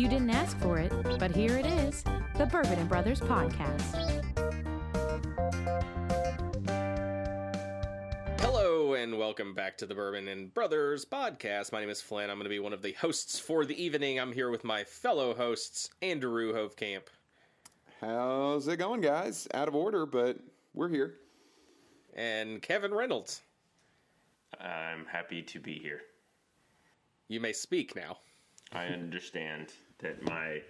You didn't ask for it, but here it is the Bourbon and Brothers Podcast. Hello and welcome back to the Bourbon and Brothers podcast. My name is Flynn. I'm going to be one of the hosts for the evening. I'm here with my fellow hosts, Andrew Hovecamp. How's it going, guys? Out of order, but we're here. And Kevin Reynolds. I'm happy to be here. You may speak now. I understand that my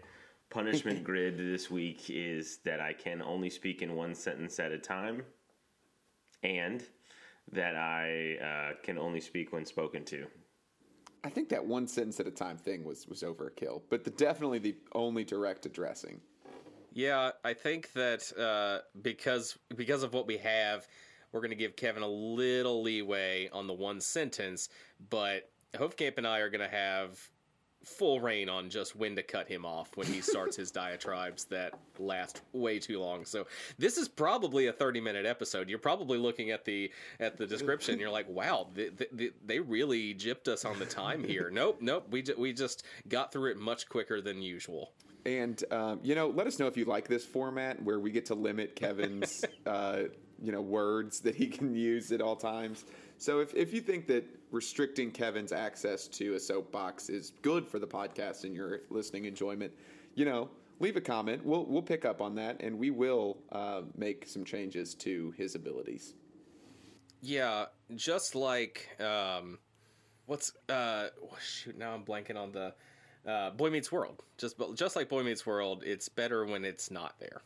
punishment grid this week is that I can only speak in one sentence at a time, and that I uh, can only speak when spoken to. I think that one sentence at a time thing was was overkill, but the, definitely the only direct addressing. Yeah, I think that uh, because because of what we have, we're going to give Kevin a little leeway on the one sentence, but Hofkamp and I are going to have full reign on just when to cut him off when he starts his diatribes that last way too long. So this is probably a 30 minute episode. You're probably looking at the at the description. You're like, wow, they, they, they really gypped us on the time here. nope, nope. We ju- we just got through it much quicker than usual. And um, you know, let us know if you like this format where we get to limit Kevin's uh, you know words that he can use at all times. So if if you think that restricting Kevin's access to a soapbox is good for the podcast and your listening enjoyment, you know, leave a comment. We'll we'll pick up on that and we will uh, make some changes to his abilities. Yeah, just like um, what's uh, shoot. Now I'm blanking on the uh, Boy Meets World. Just just like Boy Meets World, it's better when it's not there.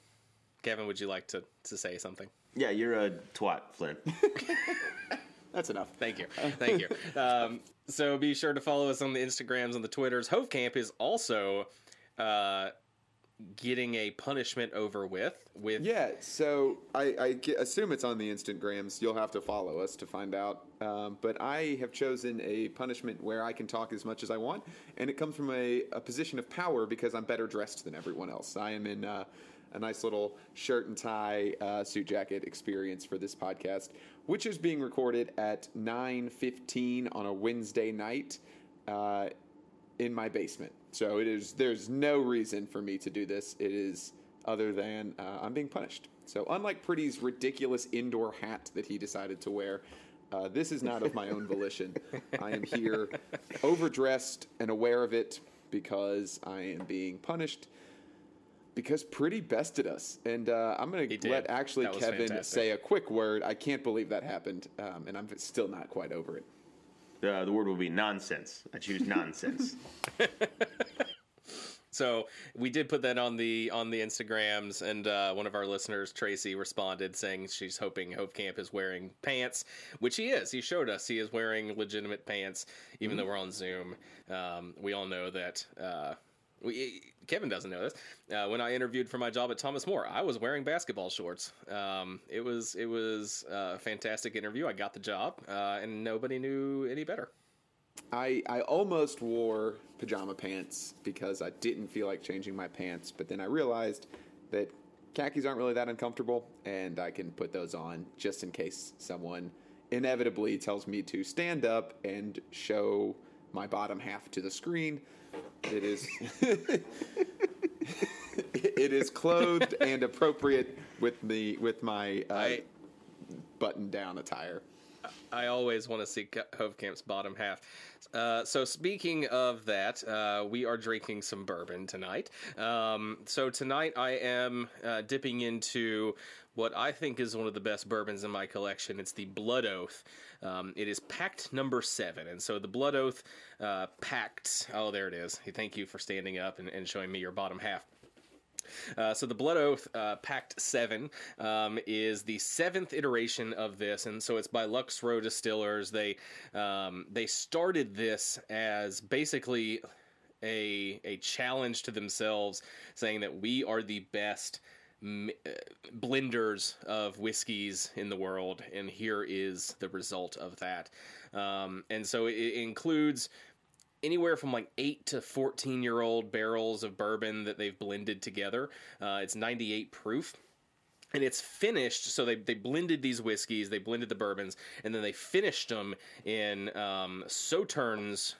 Kevin, would you like to to say something? Yeah, you're a twat, Flynn. That's enough. Thank you. Thank you. Um, so be sure to follow us on the Instagrams and the Twitters. Hovecamp is also uh, getting a punishment over with. With Yeah, so I, assume it's on the Instagrams. You'll have to follow us to find out. Um, but I have chosen a punishment where I can talk as much as I want, and it comes from a, a position of power because I'm better dressed than everyone else. I am in uh, a nice little shirt and tie uh, suit jacket experience for this podcast, which is being recorded at 9:15 on a Wednesday night. Uh, in my basement. So it is. There's no reason for me to do this. It is other than uh, I'm being punished. So unlike Pretty's ridiculous indoor hat that he decided to wear, uh, this is not of my own volition. I am here, overdressed and aware of it because I am being punished. Because Pretty bested us, and uh, I'm going to let actually Kevin fantastic. say a quick word. I can't believe that happened, um, and I'm still not quite over it. Uh, the word will be nonsense. I choose nonsense. So we did put that on the on the Instagrams, and uh, one of our listeners, Tracy, responded saying she's hoping Hope Camp is wearing pants, which he is. He showed us he is wearing legitimate pants, even though we're on Zoom. Um, we all know that. Uh, we, Kevin doesn't know this. Uh, when I interviewed for my job at Thomas More, I was wearing basketball shorts. Um, it was it was a fantastic interview. I got the job, uh, and nobody knew any better. I, I almost wore pajama pants because I didn't feel like changing my pants, but then I realized that khakis aren't really that uncomfortable, and I can put those on just in case someone inevitably tells me to stand up and show my bottom half to the screen. It is it is clothed and appropriate with the with my uh, I- button down attire. I always want to see Hovecamp's bottom half. Uh, so speaking of that, uh, we are drinking some bourbon tonight. Um, so tonight I am uh, dipping into what I think is one of the best bourbons in my collection. It's the Blood Oath. Um, it is Pact number seven, and so the Blood Oath uh, packed. Oh, there it is. Thank you for standing up and, and showing me your bottom half. Uh, so the Blood Oath uh, Pact Seven um, is the seventh iteration of this, and so it's by Lux Row Distillers. They um, they started this as basically a a challenge to themselves, saying that we are the best m- uh, blenders of whiskeys in the world, and here is the result of that. Um, and so it, includes anywhere from like 8 to 14 year old barrels of bourbon that they've blended together. Uh, it's 98 proof. And it's finished, so they, they blended these whiskeys, they blended the bourbons, and then they finished them in um, Sauternes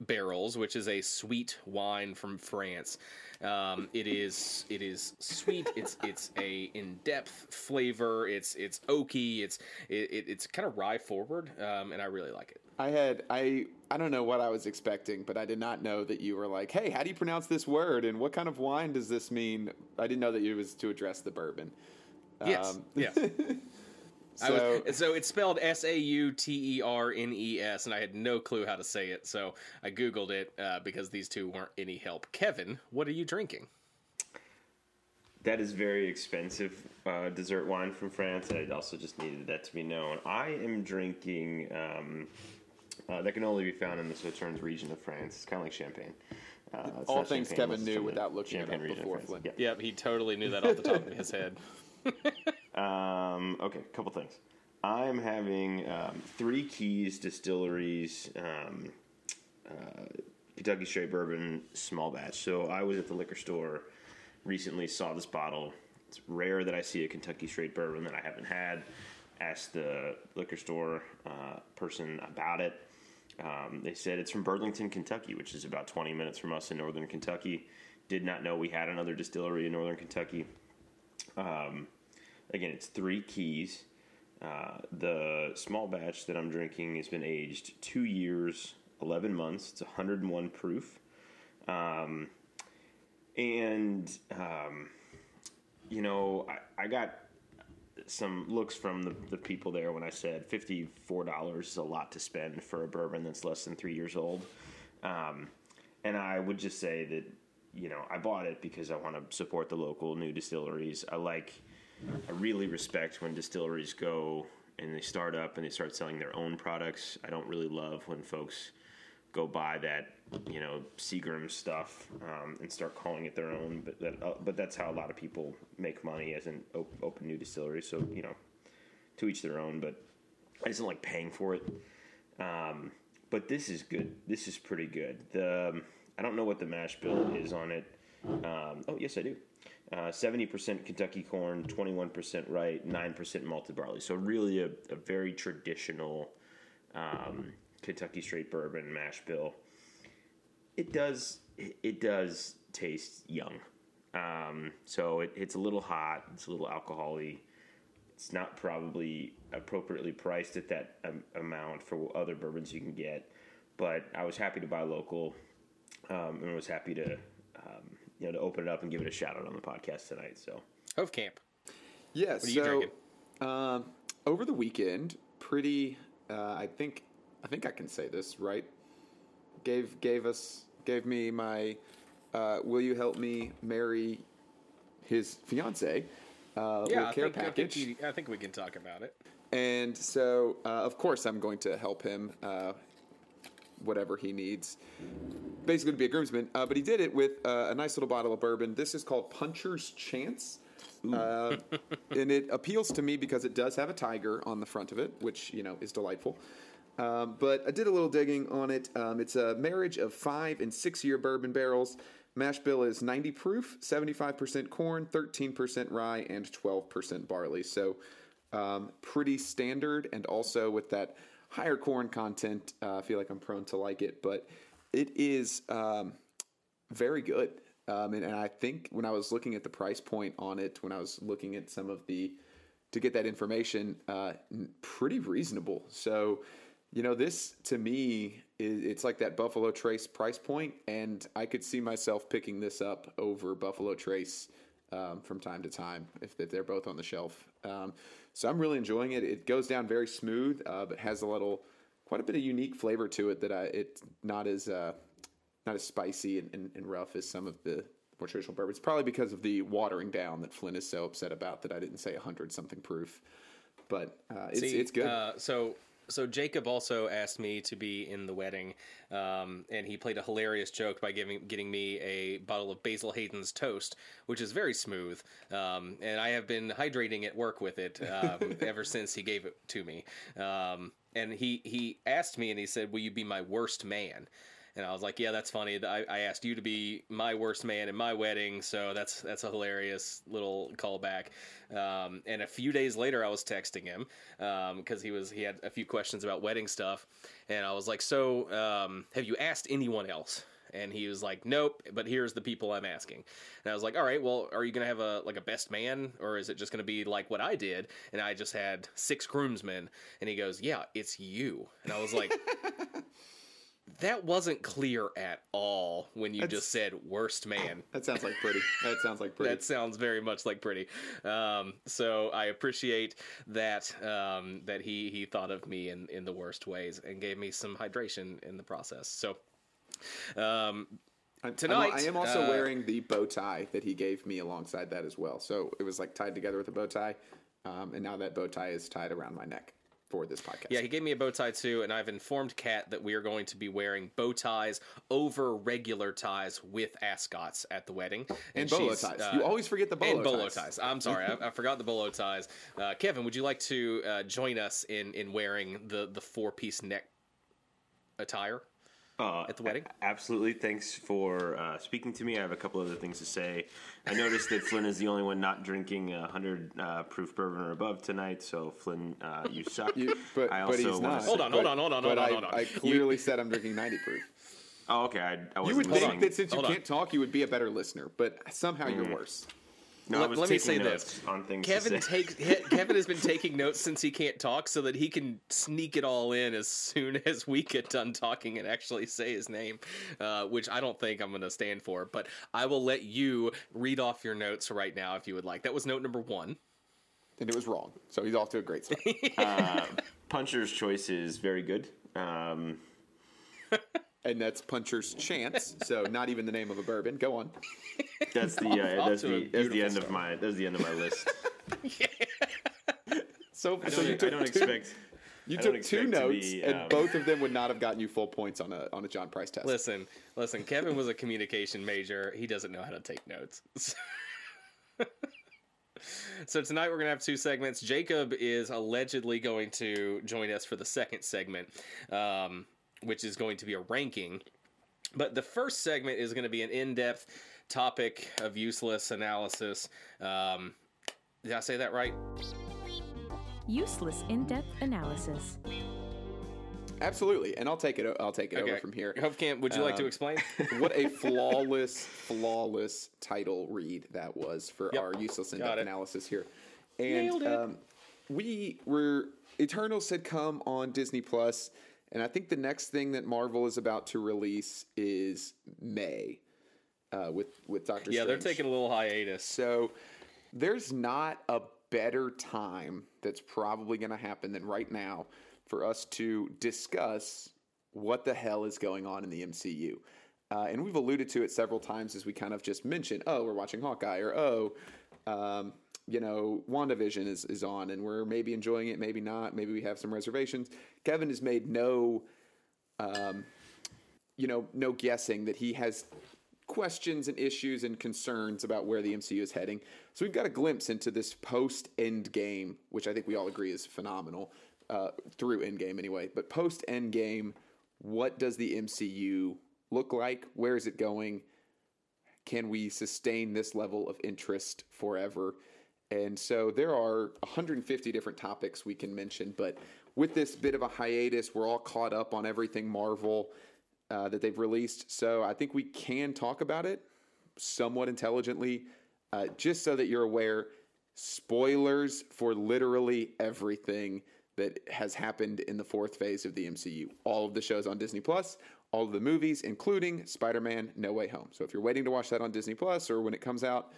barrels, which is a sweet wine from France. Um, it is it is sweet. It's it's a in depth flavor. It's it's oaky. It's it, it- it's kind of rye forward, um, and I really like it. I had I I don't know what I was expecting, but I did not know that you were like, "Hey, how do you pronounce this word? And what kind of wine does this mean?" I didn't know that it was to address the bourbon. Yes, Um, yes. I So was, so it's spelled S A U T E R N E S, and I had no clue how to say it. So I googled it uh, because these two weren't any help. Kevin, what are you drinking? That is very expensive uh, dessert wine from France. I also just needed that to be known. I am drinking um, uh, that can only be found in the Sauternes region of France. It's kind of like champagne. Uh, All things champagne Kevin knew without looking it Champagne up region before, Flynn. Yep. Yep, he totally knew that off the top of his head. Um, okay, couple things. I am having um, Three Keys Distilleries um, uh, Kentucky Straight Bourbon small batch. So I was at the liquor store recently, saw this bottle. It's rare that I see a Kentucky Straight Bourbon that I haven't had. Asked the liquor store uh, person about it. Um, they said it's from Burlington, Kentucky, which is about 20 minutes from us in northern Kentucky. Did not know we had another distillery in northern Kentucky. Um, again, it's three keys. Uh, the small batch that I'm drinking has been aged two years, 11 months. It's 101 proof. Um, and, um, you know, I, I got some looks from the, the people there when I said $54 is a lot to spend for a bourbon that's less than three years old. Um, and I would just say that, you know, I bought it because I want to support the local new distilleries. I like, I really respect when distilleries go and they start up and they start selling their own products. I don't really love when folks go buy that, you know, Seagram stuff um, and start calling it their own. But that, uh, but that's how a lot of people make money as an op- open new distillery. So you know, to each their own. But I just don't like paying for it. Um, but this is good. This is pretty good. The um, I don't know what the mash bill is on it. Um, oh yes, I do. Uh, Seventy percent Kentucky corn, twenty-one percent rye, nine percent malted barley. So really, a, a very traditional um, Kentucky straight bourbon mash bill. It does. It does taste young. Um, so it, it's a little hot. It's a little alcoholy. It's not probably appropriately priced at that um, amount for other bourbons you can get. But I was happy to buy local, um, and was happy to um, you know to open it up and give it a shout out on the podcast tonight. So Hove Camp. Yeah, are so drinking? um, over the weekend, pretty. Uh, I think I think I can say this right. Gave gave us gave me my. Uh, will you help me marry his fiance? Uh, Yeah, I care think, I think, package. I think we can talk about it. And so, uh, of course, I'm going to help him, uh, whatever he needs. Basically, to be a groomsman. Uh, but he did it with uh, a nice little bottle of bourbon. This is called Puncher's Chance. Uh, and it appeals to me because it does have a tiger on the front of it, which, you know, is delightful. Um, but I did a little digging on it. Um, it's a marriage of five and six year bourbon barrels. Mash bill is 90 proof, 75% corn, 13% rye, and 12% barley. So um, pretty standard, and also with that higher corn content, uh, I feel like I'm prone to like it. But it is um, very good. Um, and, and I think when I was looking at the price point on it, when I was looking at some of the to get that information, uh, pretty reasonable. So, you know, this to me is it's like that Buffalo Trace price point, and I could see myself picking this up over Buffalo Trace um, from time to time if, if they're both on the shelf. Um, so I'm really enjoying it. It goes down very smooth, uh, but has a little, quite a bit of unique flavor to it that I it's not as uh, not as spicy and, and, and rough as some of the more traditional bourbons. Probably because of the watering down that Flynn is so upset about that I didn't say hundred something proof. But uh, it's See, it's good. Uh, so so Jacob also asked me to be in the wedding, um, and he played a hilarious joke by giving getting me a bottle of Basil Hayden's toast, which is very smooth. Um, and I have been hydrating at work with it um, ever since he gave it to me. Um, and he he asked me, and he said, "Will you be my worst man?" And I was like, "Yeah, that's funny. I, I asked you to be my worst man in my wedding, so that's that's a hilarious little callback." Um, and a few days later, I was texting him because he was he had a few questions about wedding stuff, and I was like, "So, um, have you asked anyone else?" And he was like, "Nope, but here's the people I'm asking." And I was like, "All right, well, are you gonna have a like a best man, or is it just gonna be like what I did?" And I just had six groomsmen, and he goes, "Yeah, it's you." And I was like. That wasn't clear at all when you That's- just said worst man. That sounds like pretty. That sounds like pretty. That sounds very much like pretty. Um, so I appreciate that um, that he he thought of me in in the worst ways and gave me some hydration in the process. So um, tonight, I'm, I am also uh, wearing the bow tie that he gave me alongside that as well. So it was like tied together with a bow tie, um, and now that bow tie is tied around my neck for this podcast. yeah, he gave me a bow tie too, and I've informed Kat that we are going to be wearing bow ties over regular ties with ascots at the wedding. and bolo ties. uh, you always forget the bolo and bolo ties. ties. I'm sorry, I, I forgot the bolo ties. Uh, Kevin, would you like to uh, join us in in wearing the the four piece neck attire? Uh, At the wedding? a- Absolutely. Thanks for uh, speaking to me. I have a couple other things to say. I noticed that Flynn is the only one not drinking a 100 uh, proof bourbon or above tonight. So, Flynn, uh, you suck. You, but, I but also he's wanna not. say- Hold on, hold on, hold on, hold on, hold on. I You- clearly said I'm drinking 90 proof. Oh, okay. I, I You wasn't would think that since you Hold on. can't talk, you would be a better listener, but somehow you're worse. No, I let, was let me say notes this: on things. Kevin say. takes Kevin has been taking notes since he can't talk, so that he can sneak it all in as soon as we get done talking and actually say his name, uh, which I don't think I'm going to stand for. But I will let you read off your notes right now if you would like. That was note number one. And it was wrong. So he's off to a great start. uh, Puncher's choice is very good. Um, and that's Puncher's Chance. So not even the name of a bourbon. Go on. that's the uh, that's the that's the beautiful end of my that's the end of my list. So, I so don't, you I took don't two, expect. you I don't took two expect to notes, be, and um, both of them would not have gotten you full points on a on a John Price test. Listen, listen. Kevin was a communication major. He doesn't know how to take notes. so tonight we're gonna have two segments. Jacob is allegedly going to join us for the second segment, um, which is going to be a ranking. But the first segment is going to be an in-depth topic of useless analysis. Um, did I say that right? Useless in depth analysis. Absolutely, and I'll take it. I'll take it over from here. Hofkamp, would you like to Um, explain? what a flawless, flawless title read that was for Yep. our useless in-depth analysis here. And it. Um, we were Eternals had come on Disney Plus, and I think the next thing that Marvel is about to release is May uh, with with Doctor. yeah, they're taking a little hiatus. So there's not a better time that's probably going to happen than right now for us to discuss what the hell is going on in the MCU. Uh, and we've alluded to it several times as we kind of just mentioned, oh, we're watching Hawkeye, or oh, um, you know, WandaVision is, is on, and we're maybe enjoying it, maybe not. Maybe we have some reservations. Kevin has made no um, you know, no guessing that he has questions and issues and concerns about where the MCU is heading. So we've got a glimpse into this post Endgame, which I think we all agree is phenomenal uh, through Endgame anyway. But post Endgame, what does the MCU look like? Where is it going? Can we sustain this level of interest forever? And so there are 150 different topics we can mention, but with this bit of a hiatus, we're all caught up on everything Marvel uh, that they've released. So I think we can talk about it somewhat intelligently, uh, just so that you're aware. Spoilers for literally everything that has happened in the fourth phase of the MCU. All of the shows on Disney Plus, all of the movies, including Spider-Man: No Way Home. So if you're waiting to watch that on Disney Plus or when it comes out,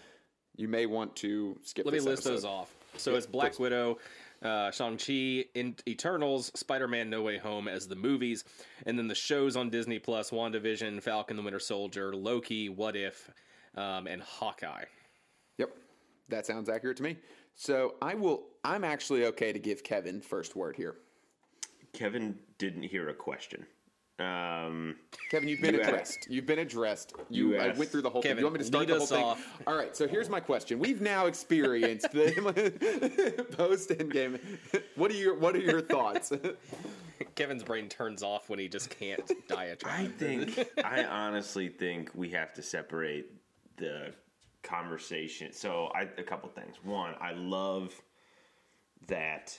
you may want to skip. Let me this list those off. So it's Black Widow, uh, Shang-Chi, in Eternals, Spider-Man No Way Home as the movies, and then the shows on Disney Plus, WandaVision, Falcon the Winter Soldier, Loki, What If, um, and Hawkeye. Yep, that sounds accurate to me. So I will. I'm actually okay to give Kevin first word here. Kevin didn't hear a question. Um, Kevin, you've been You asked- addressed. You've been addressed. You, You I went through the whole thing. Kevin, You want me to start the whole us thing? off. All right. So here's my question. We've now experienced the post Endgame. What are your What are your thoughts? Kevin's brain turns off when he just can't diatribe. I think I honestly think we have to separate the conversation. So I a couple things. One, I love that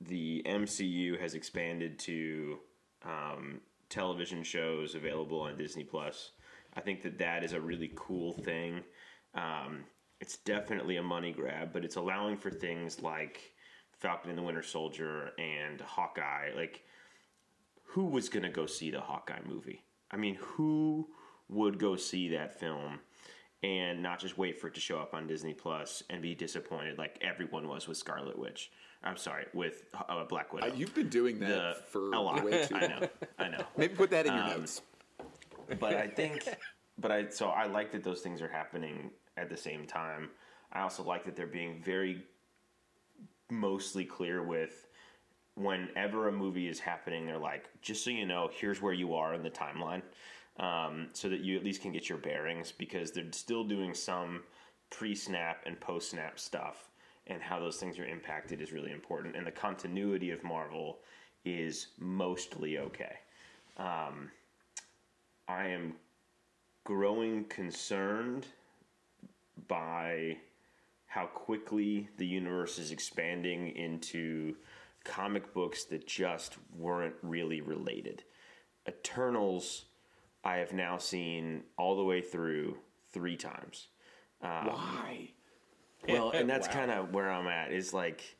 the MCU has expanded to um, television shows available on Disney Plus. I think that that is a really cool thing. Um, it's definitely a money grab, but it's allowing for things like Falcon and the Winter Soldier and Hawkeye. Like, who was going to go see the Hawkeye movie? I mean, who would go see that film and not just wait for it to show up on Disney Plus and be disappointed like everyone was with Scarlet Witch? I'm sorry, with uh, Black Widow. Uh, you've been doing that The- for a lot. way too I long. know, I know. Maybe put that in your Um, notes. but I think, but I so I like that those things are happening at the same time. I also like that they're being very mostly clear with whenever a movie is happening. They're like, just so you know, here's where you are in the timeline, um, so that you at least can get your bearings because they're still doing some pre-snap and post-snap stuff, and how those things are impacted is really important. And the continuity of Marvel is mostly okay. Um, I am growing concerned by how quickly the universe is expanding into comic books that just weren't really related. Eternals, I have now seen all the way through three times. Why? Well, and that's Wow. kind of where I'm at. Is like,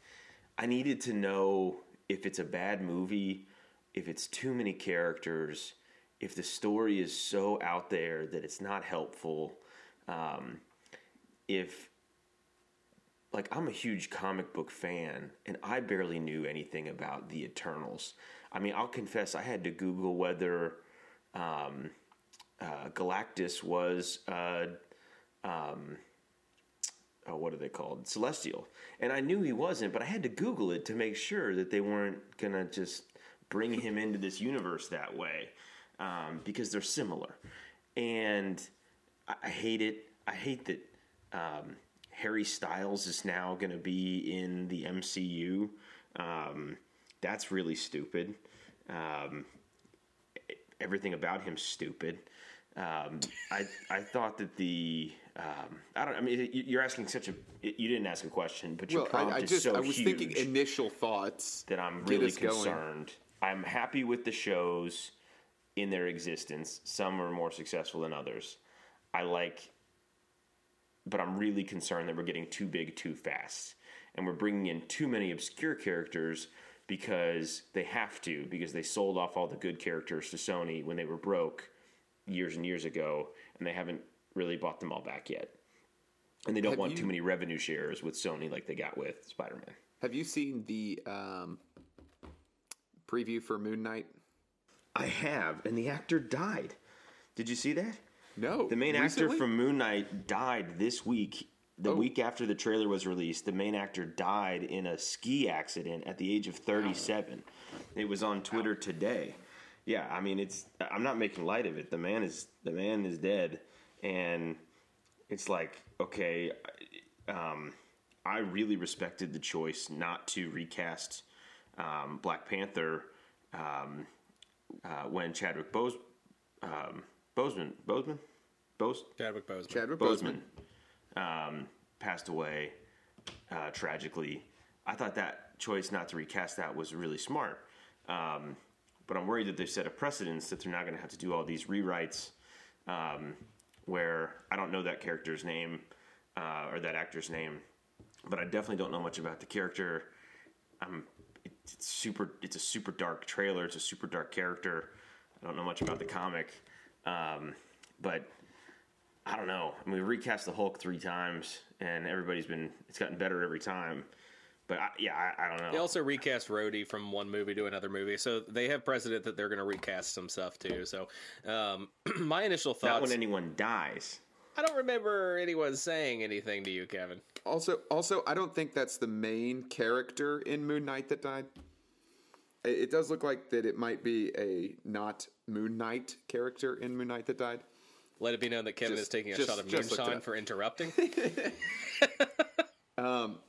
I needed to know if it's a bad movie, if it's too many characters, if the story is so out there that it's not helpful, um, if like I'm a huge comic book fan and I barely knew anything about the Eternals. I mean, I'll confess I had to Google whether um, uh, Galactus was uh, um, oh, what are they called? Celestial. And I knew he wasn't, but I had to Google it to make sure that they weren't gonna just bring him into this universe that way um, because they're similar. And I, I hate it. I hate that um, Harry Styles is now going to be in the MCU. Um, that's really stupid. Um, everything about him's stupid. Um, I I thought that the um, I don't I mean you- you're asking such a you didn't ask a question but your Well, prompt I, I is just so I was huge thinking initial thoughts that I'm really us going. concerned. I'm happy with the shows in their existence. Some are more successful than others. I like, but I'm really concerned that we're getting too big too fast, and we're bringing in too many obscure characters because they have to because they sold off all the good characters to Sony when they were broke years and years ago, and they haven't really bought them all back yet. And they don't Have want you- too many revenue shares with Sony like they got with Spider Man. Have you seen the um, preview for Moon Knight? I have, and the actor died. Did you see that? No. The main actor from Moon Knight died this week. The Oh. week after the trailer was released, the main actor died in a ski accident at the age of 37. It was on Twitter today. Yeah, I mean it's I'm not making light of it. The man is the man is dead and it's like okay, um, I really respected the choice not to recast um, Black Panther um, uh, when Chadwick Bose, um, Boseman Boseman Bose Chadwick Boseman. Chadwick Boseman Boseman. um, passed away uh, tragically. I thought that choice not to recast that was really smart. Um, but I'm worried that they've set a precedence that they're not going to have to do all these rewrites um, where I don't know that character's name uh, or that actor's name, but I definitely don't know much about the character. It, it's super. It's a super dark trailer. It's a super dark character. I don't know much about the comic, um, but I don't know. I mean, we recast the Hulk three times, and everybody's been. It's gotten better every time. But I, yeah, I, I don't know. They also recast Rhodey from one movie to another movie, so they have precedent that they're going to recast some stuff too. So, um, my initial thoughts. Not when anyone dies. I don't remember anyone saying anything to you, Kevin. Also, also, I don't think that's the main character in Moon Knight that died. It, it does look like that it might be a not Moon Knight character in Moon Knight that died. Let it be known that Kevin Just- is taking a just- shot of just looked it moonshine for interrupting.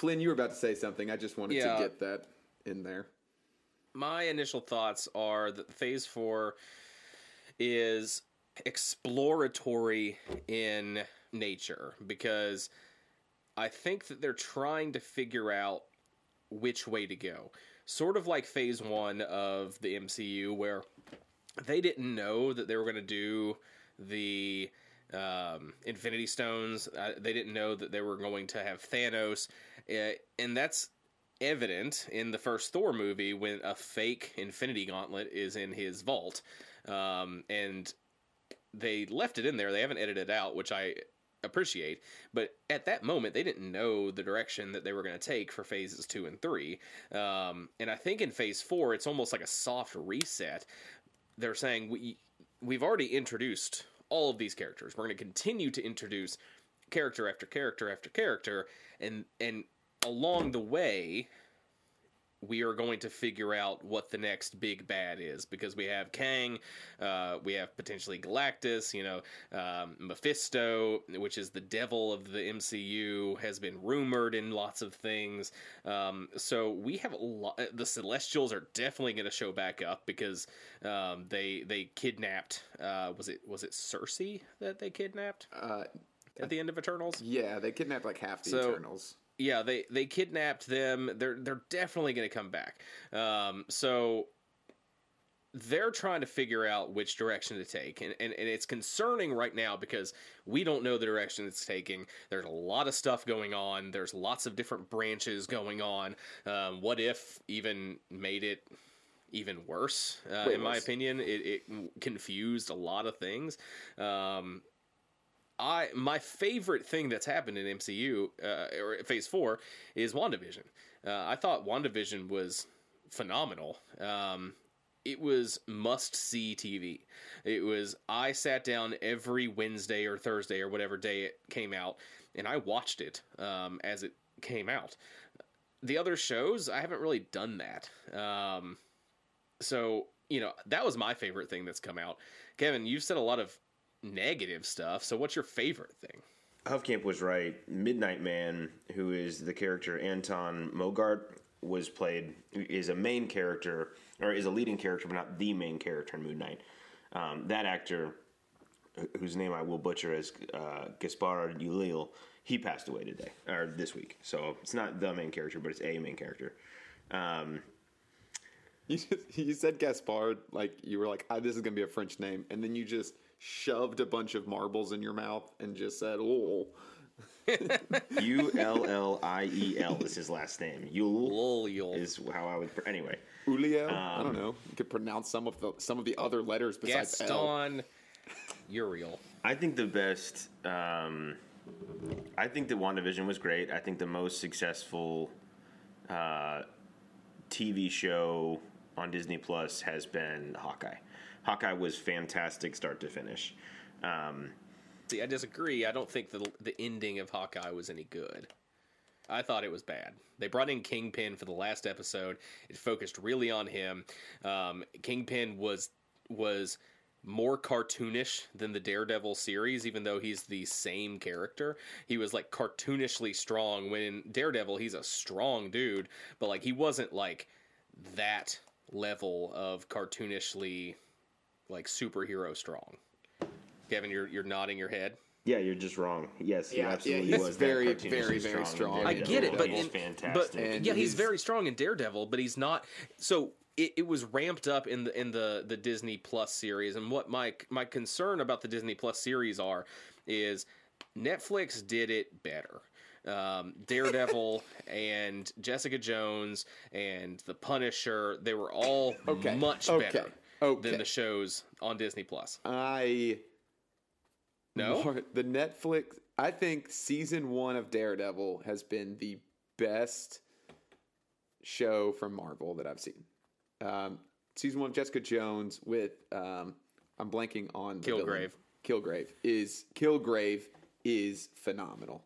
Flynn, you were about to say something. I just wanted Yeah. to get that in there. my initial thoughts are that Phase Four is exploratory in nature because I think that they're trying to figure out which way to go. Sort of like Phase One of the MCU, where they didn't know that they were going to do the um, Infinity Stones. Uh, they didn't know that they were going to have Thanos, uh, and that's evident in the first Thor movie when a fake Infinity Gauntlet is in his vault, um, and they left it in there. They haven't edited it out, which I appreciate. But at that moment, they didn't know the direction that they were going to take for phases two and three. Um, and I think in phase four, it's almost like a soft reset. They're saying we we've already introduced all of these characters. We're going to continue to introduce character after character after character, and and along the way, we are going to figure out what the next big bad is because we have Kang, uh, we have potentially Galactus, you know, um, Mephisto, which is the devil of the MCU, has been rumored in lots of things. Um, so we have a lot. The Celestials are definitely going to show back up because um, they they kidnapped. Uh, was it was it Sersi that they kidnapped Uh, at the end of Eternals? yeah, they kidnapped like half the So- Eternals. Yeah, they they kidnapped them. They're they're definitely going to come back. Um, so they're trying to figure out which direction to take, and, and and it's concerning right now because we don't know the direction it's taking. There's a lot of stuff going on. There's lots of different branches going on. Um, what if even made it even worse? Uh, in my opinion, it, it confused a lot of things. Um, I my favorite thing that's happened in MCU uh, or Phase Four is WandaVision. Uh, I thought WandaVision was phenomenal. Um, it was must see TV. It was I sat down every Wednesday or Thursday or whatever day it came out, and I watched it um, as it came out. The other shows I haven't really done that. Um, so you know that was my favorite thing that's come out. Kevin, you've said a lot of negative stuff. So what's your favorite thing? Huffcamp was right. Midnight Man, who is the character Anton Mogart, was played is a main character or is a leading character, but not the main character in Moon Knight. Um, that actor, whose name I will butcher as uh, Gaspar Ulil, he passed away today or this week. So it's not the main character, but it's a main character. Um, You, just, you said Gaspard like you were like, ah, this is gonna be a French name, and then you just shoved a bunch of marbles in your mouth and just said, "Oh, U L L I E L is his last name. Yul is how I would. pr- Anyway, Ulio." I don't know. You could pronounce some of the some of the other letters besides L. Gaston Uriel. I think the best. Um, I think that WandaVision was great. I think the most successful uh, TV show on Disney Plus has been Hawkeye. Hawkeye was fantastic, start to finish. Um, See, I disagree. I don't think the the ending of Hawkeye was any good. I thought it was bad. They brought in Kingpin for the last episode. It focused really on him. Um, Kingpin was was more cartoonish than the Daredevil series, even though he's the same character. He was like cartoonishly strong. When in Daredevil, he's a strong dude, but like he wasn't like that level of cartoonishly like superhero strong. Kevin, you're you're nodding your head. yeah, you're just wrong. Yes, he Yeah, yeah, absolutely he's was. that very, cartoonishly very, very strong. I get it, but He's in, fantastic. But And yeah, he's, he's- very strong in Daredevil, but he's not. So it, it was ramped up in the in the the Disney Plus series, and what my my concern about the Disney Plus series are is Netflix did it better. Um, Daredevil and Jessica Jones and The Punisher, they were all Okay, much okay, better okay. than the shows on Disney Plus. I No, More- the Netflix. I think season one of Daredevil has been the best show from Marvel that I've seen. Um, season one of Jessica Jones with um, I'm blanking on the villain. Kilgrave. Kilgrave is Kilgrave is phenomenal.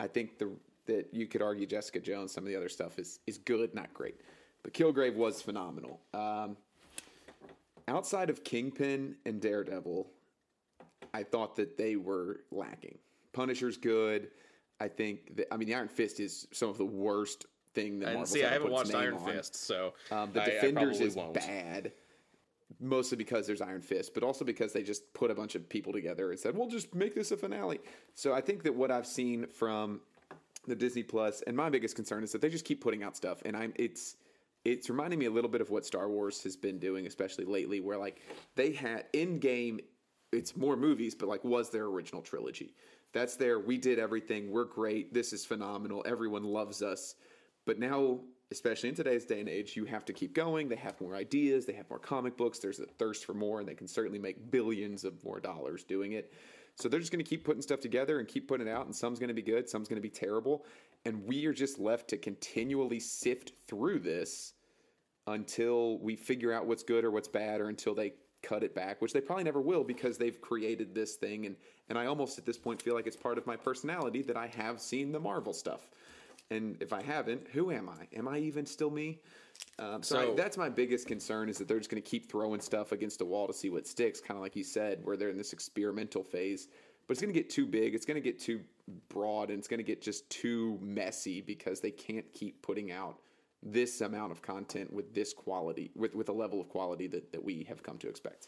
I think the that you could argue Jessica Jones. Some of the other stuff is is good, not great, but Kilgrave was phenomenal. Um, outside of Kingpin and Daredevil, I thought that they were lacking. Punisher's good. I think that I mean the Iron Fist is some of the worst thing that And Marvel's see, I haven't watched Iron on. Fist, so Um, the I- I Defenders probably is won't. bad, mostly because there's Iron Fist, but also because they just put a bunch of people together and said, "We'll just make this a finale." So I think that what I've seen from the Disney Plus, and my biggest concern is that they just keep putting out stuff, and I'm it's it's reminding me a little bit of what Star Wars has been doing, especially lately, where like they had in game, it's more movies, but like was their original trilogy. That's their we did everything, we're great, this is phenomenal, everyone loves us. But now, especially in today's day and age, you have to keep going. They have more ideas, they have more comic books, there's a thirst for more, and they can certainly make billions of more dollars doing it. So they're just going to keep putting stuff together and keep putting it out, and some's going to be good, some's going to be terrible. And we are just left to continually sift through this until we figure out what's good or what's bad, or until they cut it back, which they probably never will because they've created this thing. And, and I almost at this point feel like it's part of my personality that I have seen the Marvel stuff. And if I haven't, who am I? Am I even still me? Um, so So- I, that's my biggest concern is that they're just going to keep throwing stuff against a wall to see what sticks, kind of like you said, where they're in this experimental phase. But it's going to get too big, it's going to get too broad, and it's going to get just too messy because they can't keep putting out this amount of content with this quality, with, with a level of quality that, that we have come to expect.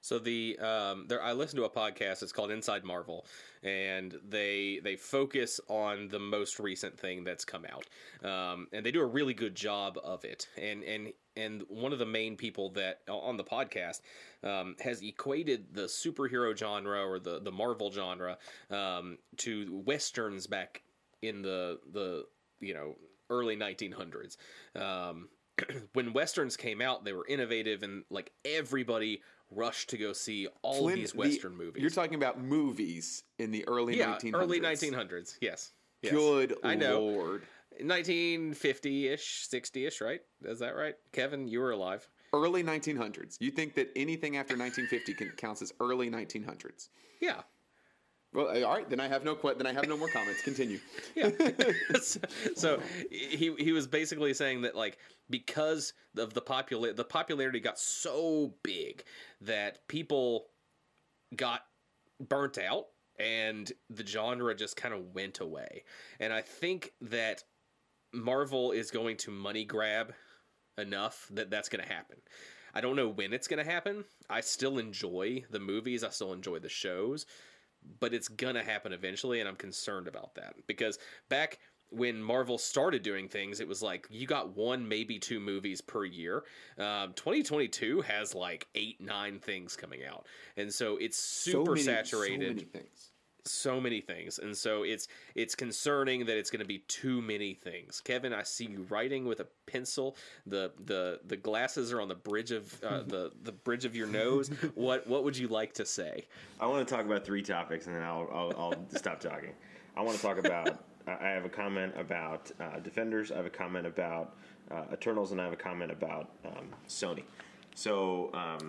So the um, there, I listened to a podcast. It's called Inside Marvel, and they they focus on the most recent thing that's come out, um, and they do a really good job of it. And and and one of the main people that on the podcast um, has equated the superhero genre or the the Marvel genre um, to westerns back in the the you know early 1900s. Um, when westerns came out, they were innovative and like everybody rushed to go see all of these the- western movies. You're talking about movies in the early yeah, 1900s. early 1900s. Yes. yes. Good I know. lord. 1950-ish, 60-ish, right? Is that right? Kevin, you were alive. Early 1900s. You think that anything after 1950 can, counts as early 1900s? Yeah. Well, all right. Then I have no then I have no more comments. Continue. Yeah. so, so he he was basically saying that like because of the popular the popularity got so big that people got burnt out and the genre just kind of went away. And I think that Marvel is going to money grab enough that that's going to happen. I don't know when it's going to happen. I still enjoy the movies, I still enjoy the shows, but it's to happen eventually and I'm concerned about that because back when Marvel started doing things, it was like you got one, maybe two movies per year. Um, 2022 has like eight, nine things coming out, and so it's super so many, saturated So many things. So many things and so it's it's concerning that it's going to be too many things kevin i see you writing with a pencil the the the glasses are on the bridge of uh, the the bridge of your nose what what would you like to say I want to talk about three topics, and then I'll I'll, I'll stop talking. I want to talk about. I have a comment about uh, Defenders. I have a comment about uh, Eternals, and I have a comment about um, Sony. So um,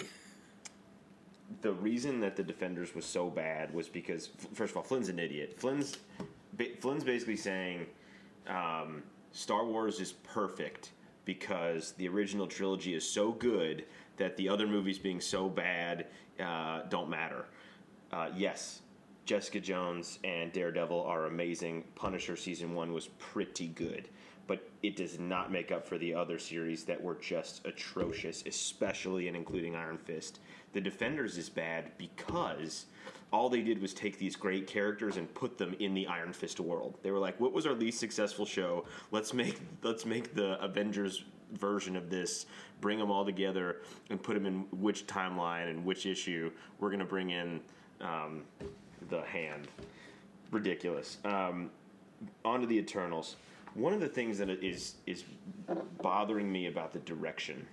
the reason that the Defenders was so bad was because, first of all, Flynn's an idiot. Flynn's Flynn's basically saying um, Star Wars is perfect because the original trilogy is so good that the other movies being so bad uh, don't matter. Uh, yes, Jessica Jones and Daredevil are amazing. Punisher season one was pretty good, but it does not make up for the other series that were just atrocious, especially and including Iron Fist. The Defenders is bad because all they did was take these great characters and put them in the Iron Fist world. They were like, "What was our least successful show? Let's make let's make the Avengers version of this. Bring them all together and put them in which timeline and which issue. We're going to bring in um, the Hand. Ridiculous. Um, on to the Eternals. One of the things that is is bothering me about the direction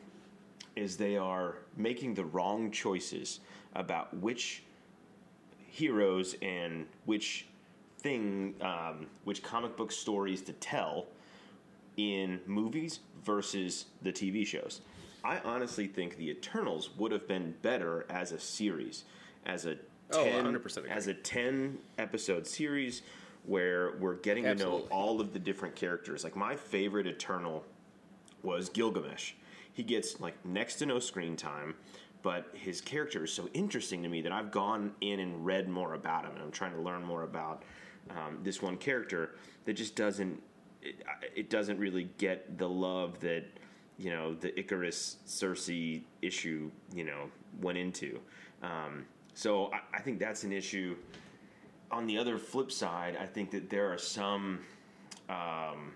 is they are making the wrong choices about which heroes and which thing, um, which comic book stories to tell in movies versus the TV shows. I honestly think the Eternals would have been better as a series, as a Oh, 10, 100% as a ten episode series where we're getting to know all of the different characters. Like my favorite Eternal was Gilgamesh. He gets like next to no screen time, but his character is so interesting to me that I've gone in and read more about him, and I'm trying to learn more about um, this one character that just doesn't it, it doesn't really get the love that you know the Ikaris Sersi issue you know went into. Um, so I, I think that's an issue. On the other flip side, I think that there are some um,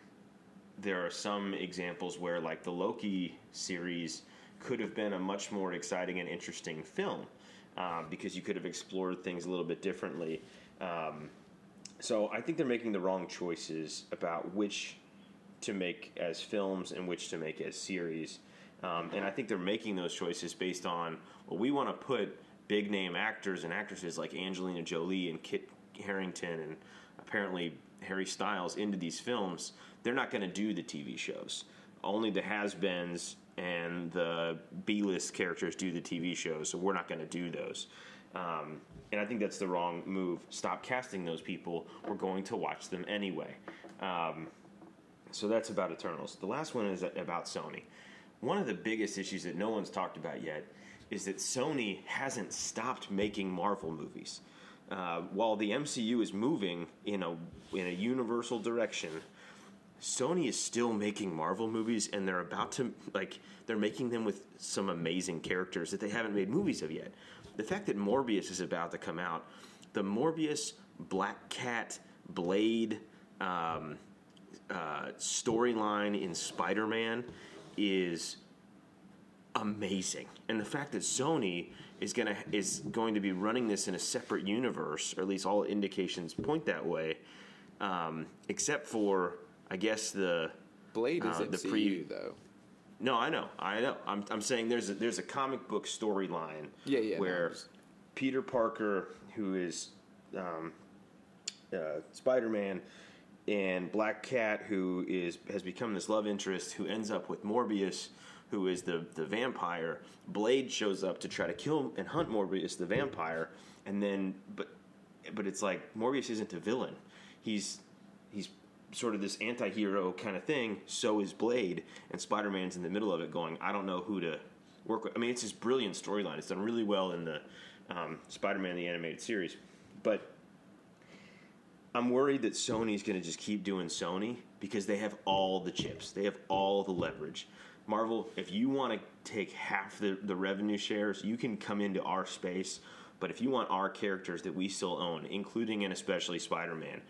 there are some examples where like the Loki series could have been a much more exciting and interesting film um, because you could have explored things a little bit differently. Um, so I think they're making the wrong choices about which to make as films and which to make as series. Um, and I think they're making those choices based on well, we want to put big name actors and actresses like Angelina Jolie and Kit Harington and apparently Harry Styles into these films. They're not going to do the TV shows. Only the has-beens and the B-list characters do the TV shows, so we're not going to do those. Um, and I think that's the wrong move. Stop casting those people. We're going to watch them anyway. Um, so that's about Eternals. The last one is about Sony. One of the biggest issues that no one's talked about yet is that Sony hasn't stopped making Marvel movies. Uh, while the MCU is moving in a in a universal direction, Sony is still making Marvel movies, and they're about to like they're making them with some amazing characters that they haven't made movies of yet. The fact that Morbius is about to come out, the Morbius Black Cat Blade um, uh, storyline in Spider Man is amazing, and the fact that Sony is gonna is going to be running this in a separate universe, or at least all indications point that way, um, except for I guess the Blade is uh, MCU the pre- though. no, I know, I know. I'm, I'm saying there's a, there's a comic book storyline Yeah, yeah, where I'm Peter Parker, who is um, uh, Spider Man, and Black Cat, who is has become this love interest, who ends up with Morbius, who is the the vampire. Blade shows up to try to kill and hunt Morbius, the vampire, and then but but it's like Morbius isn't a villain. He's he's sort of this anti-hero kind of thing. So is Blade, and Spider-Man's in the middle of it, going, I don't know who to work with. I mean, it's this brilliant storyline. It's done really well in the um, Spider-Man the animated series, but I'm worried that Sony's going to just keep doing Sony because they have all the chips. They have all the leverage. Marvel, if you want to take half the, the revenue shares, you can come into our space. But if you want our characters that we still own, including and especially Spider Man,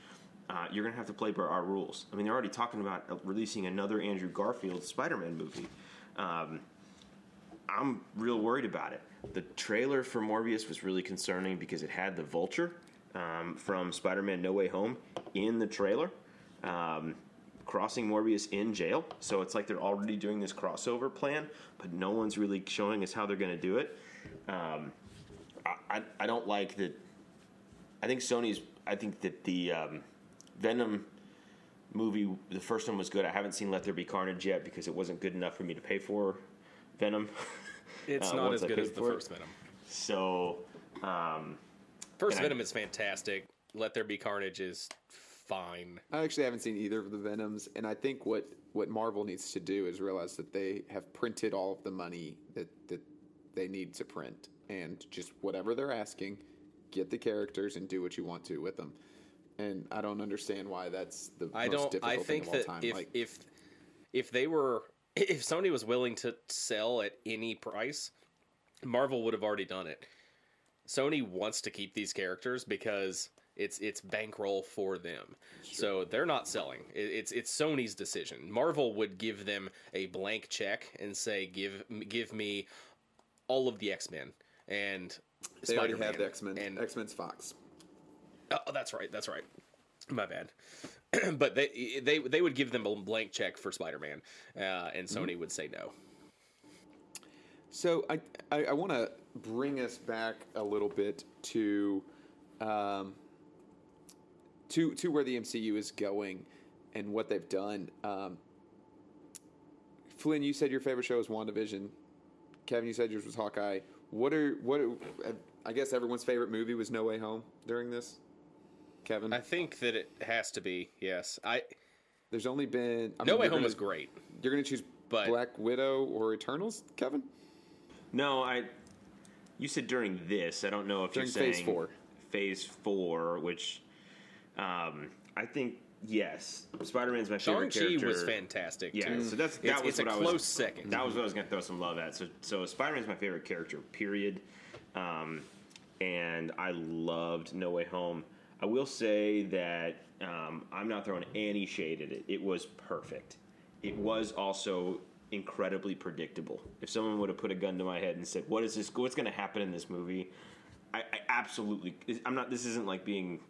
uh, you're going to have to play by our rules. I mean, they're already talking about uh, releasing another Andrew Garfield Spider Man movie. Um, I'm real worried about it. The trailer for Morbius was really concerning because it had the Vulture um, from Spider-Man: No Way Home in the trailer, um, crossing Morbius in jail. So it's like they're already doing this crossover plan, but no one's really showing us how they're going to do it. Um, I, I, don't like that. I think Sony's. I think that the um, Venom movie, the first one was good. I haven't seen Let There Be Carnage yet because it wasn't good enough for me to pay for Venom. It's Uh, not as I good as the for it. first Venom. So, um, First And I- Venom is fantastic. Let There Be Carnage is fine. I actually haven't seen either of the Venoms, and I think what what Marvel needs to do is realize that they have printed all of the money that that they need to print, and just whatever they're asking, get the characters and do what you want to with them. And I don't understand why that's the I most don't. I think that time. if like, if if they were if Sony was willing to sell at any price, Marvel would have already done it. Sony wants to keep these characters because it's it's bankroll for them. So they're not selling. It, it's it's Sony's decision. Marvel would give them a blank check and say give give me all of the X Men and they Spider-Man have the X Men. and X Men's Fox. Oh, that's right. That's right. My bad. but they they they would give them a blank check for Spider Man, uh, and Sony would say no. So I I, I want to bring us back a little bit to, um, to to where the MCU is going, and what they've done. Um, Flynn, you said your favorite show is WandaVision. Kevin, you said yours was Hawkeye. What are what? Are, I guess everyone's favorite movie was No Way Home during this. Kevin, I think that it has to be yes. I there's only been I No mean, Way Home gonna- was great. You're going to choose But- Black Widow or Eternals, Kevin? no, I. You said during this. I don't know if During you're saying Phase Four. Phase four, which um, I think yes, Spider Man's my favorite Shang Chi character. was fantastic. Yeah, too. so that's that it's, was it's what a I close was, second. That was what I was going to throw some love at. So, so Spider Man's my favorite character. Period. Um, and I loved No Way Home. I will say that um, I'm not throwing any shade at it. It was perfect. It was also incredibly predictable. If someone would have put a gun to my head and said, "What is this? What's going to happen in this movie?" I, I absolutely. I'm not. This isn't like being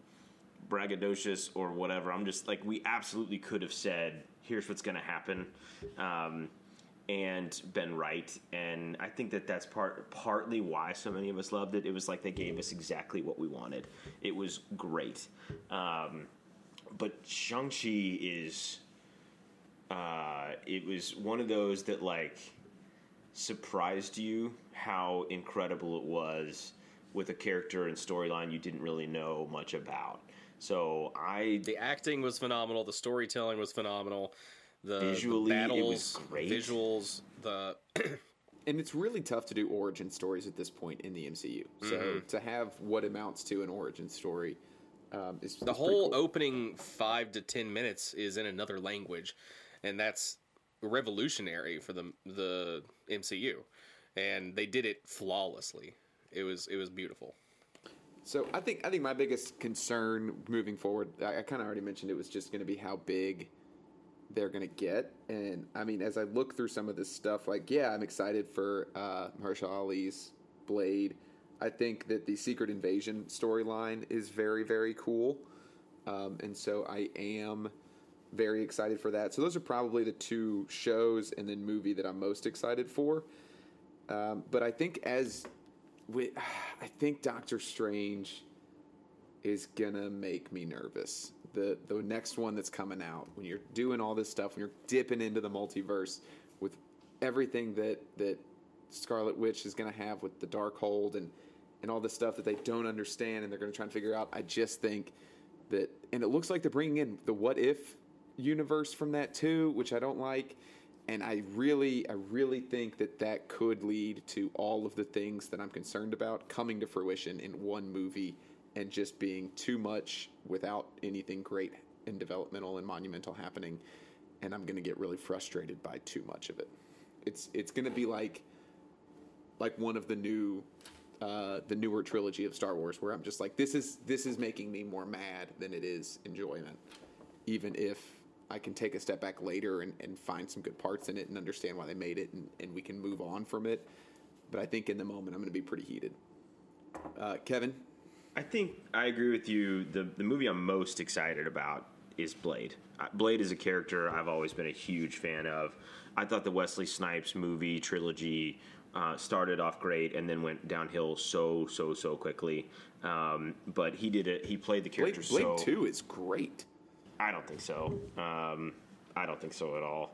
braggadocious or whatever. I'm just like we absolutely could have said, "Here's what's going to happen," um, and been right. And I think that that's part partly why so many of us loved it. It was like they gave us exactly what we wanted. It was great. Um, but Shang Chi is. Uh, it was one of those that like surprised you how incredible it was with a character and storyline you didn't really know much about. So I the acting was phenomenal. The storytelling was phenomenal. The, Visually, the it was great. visuals, the And it's really tough to do origin stories at this point in the MCU. So Mm-hmm. to have what amounts to an origin story um, is the whole opening five to ten minutes is in another language, and that's revolutionary for the the MCU, and they did it flawlessly. It was it was beautiful. So I think I think my biggest concern moving forward, I, I kind of already mentioned it was just going to be how big they're going to get, and I mean as I look through some of this stuff, like yeah, I'm excited for uh, Ali's Blade. I think that the Secret Invasion storyline is very very cool, um, and so I am very excited for that. So those are probably the two shows and then movie that I'm most excited for. Um, but I think as I think Doctor Strange is gonna make me nervous. The the next one that's coming out when you're doing all this stuff when you're dipping into the multiverse with everything that that Scarlet Witch is gonna have with the Darkhold and and all the stuff that they don't understand and they're gonna try and figure out. I just think that and it looks like they're bringing in the what if universe from that too, which I don't like. And I really, I really think that that could lead to all of the things that I'm concerned about coming to fruition in one movie and just being too much without anything great and developmental and monumental happening. And I'm going to get really frustrated by too much of it. It's it's going to be like like one of the new uh, the newer trilogy of Star Wars, where I'm just like, this is this is making me more mad than it is enjoyment, even if I can take a step back later and, and find some good parts in it and understand why they made it, and, and we can move on from it. But I think in the moment, I'm going to be pretty heated. Uh, Kevin, I think I agree with you. The the movie I'm most excited about is Blade. Blade is a character I've always been a huge fan of. I thought the Wesley Snipes movie trilogy uh, started off great and then went downhill so so so quickly. Um, but he did it. He played the Blade, character Blade so. Two is great. I don't think so. Um, I don't think so at all.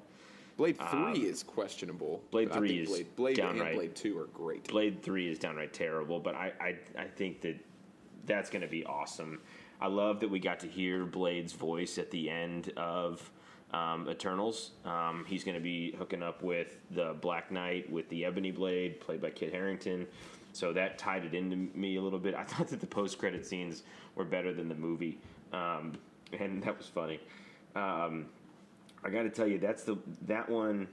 Blade Three is questionable. Um, Blade 3 is Blade, Blade downright- and Blade Two are great. Blade Three is downright terrible, but I I, I think that that's going to be awesome. I love that we got to hear Blade's voice at the end of um, Eternals. Um, he's going to be hooking up with the Black Knight with the Ebony Blade, played by Kit Harington. So that tied it into me a little bit. I thought that the post credit scenes were better than the movie, um, and that was funny. Um, I got to tell you, that's the that one.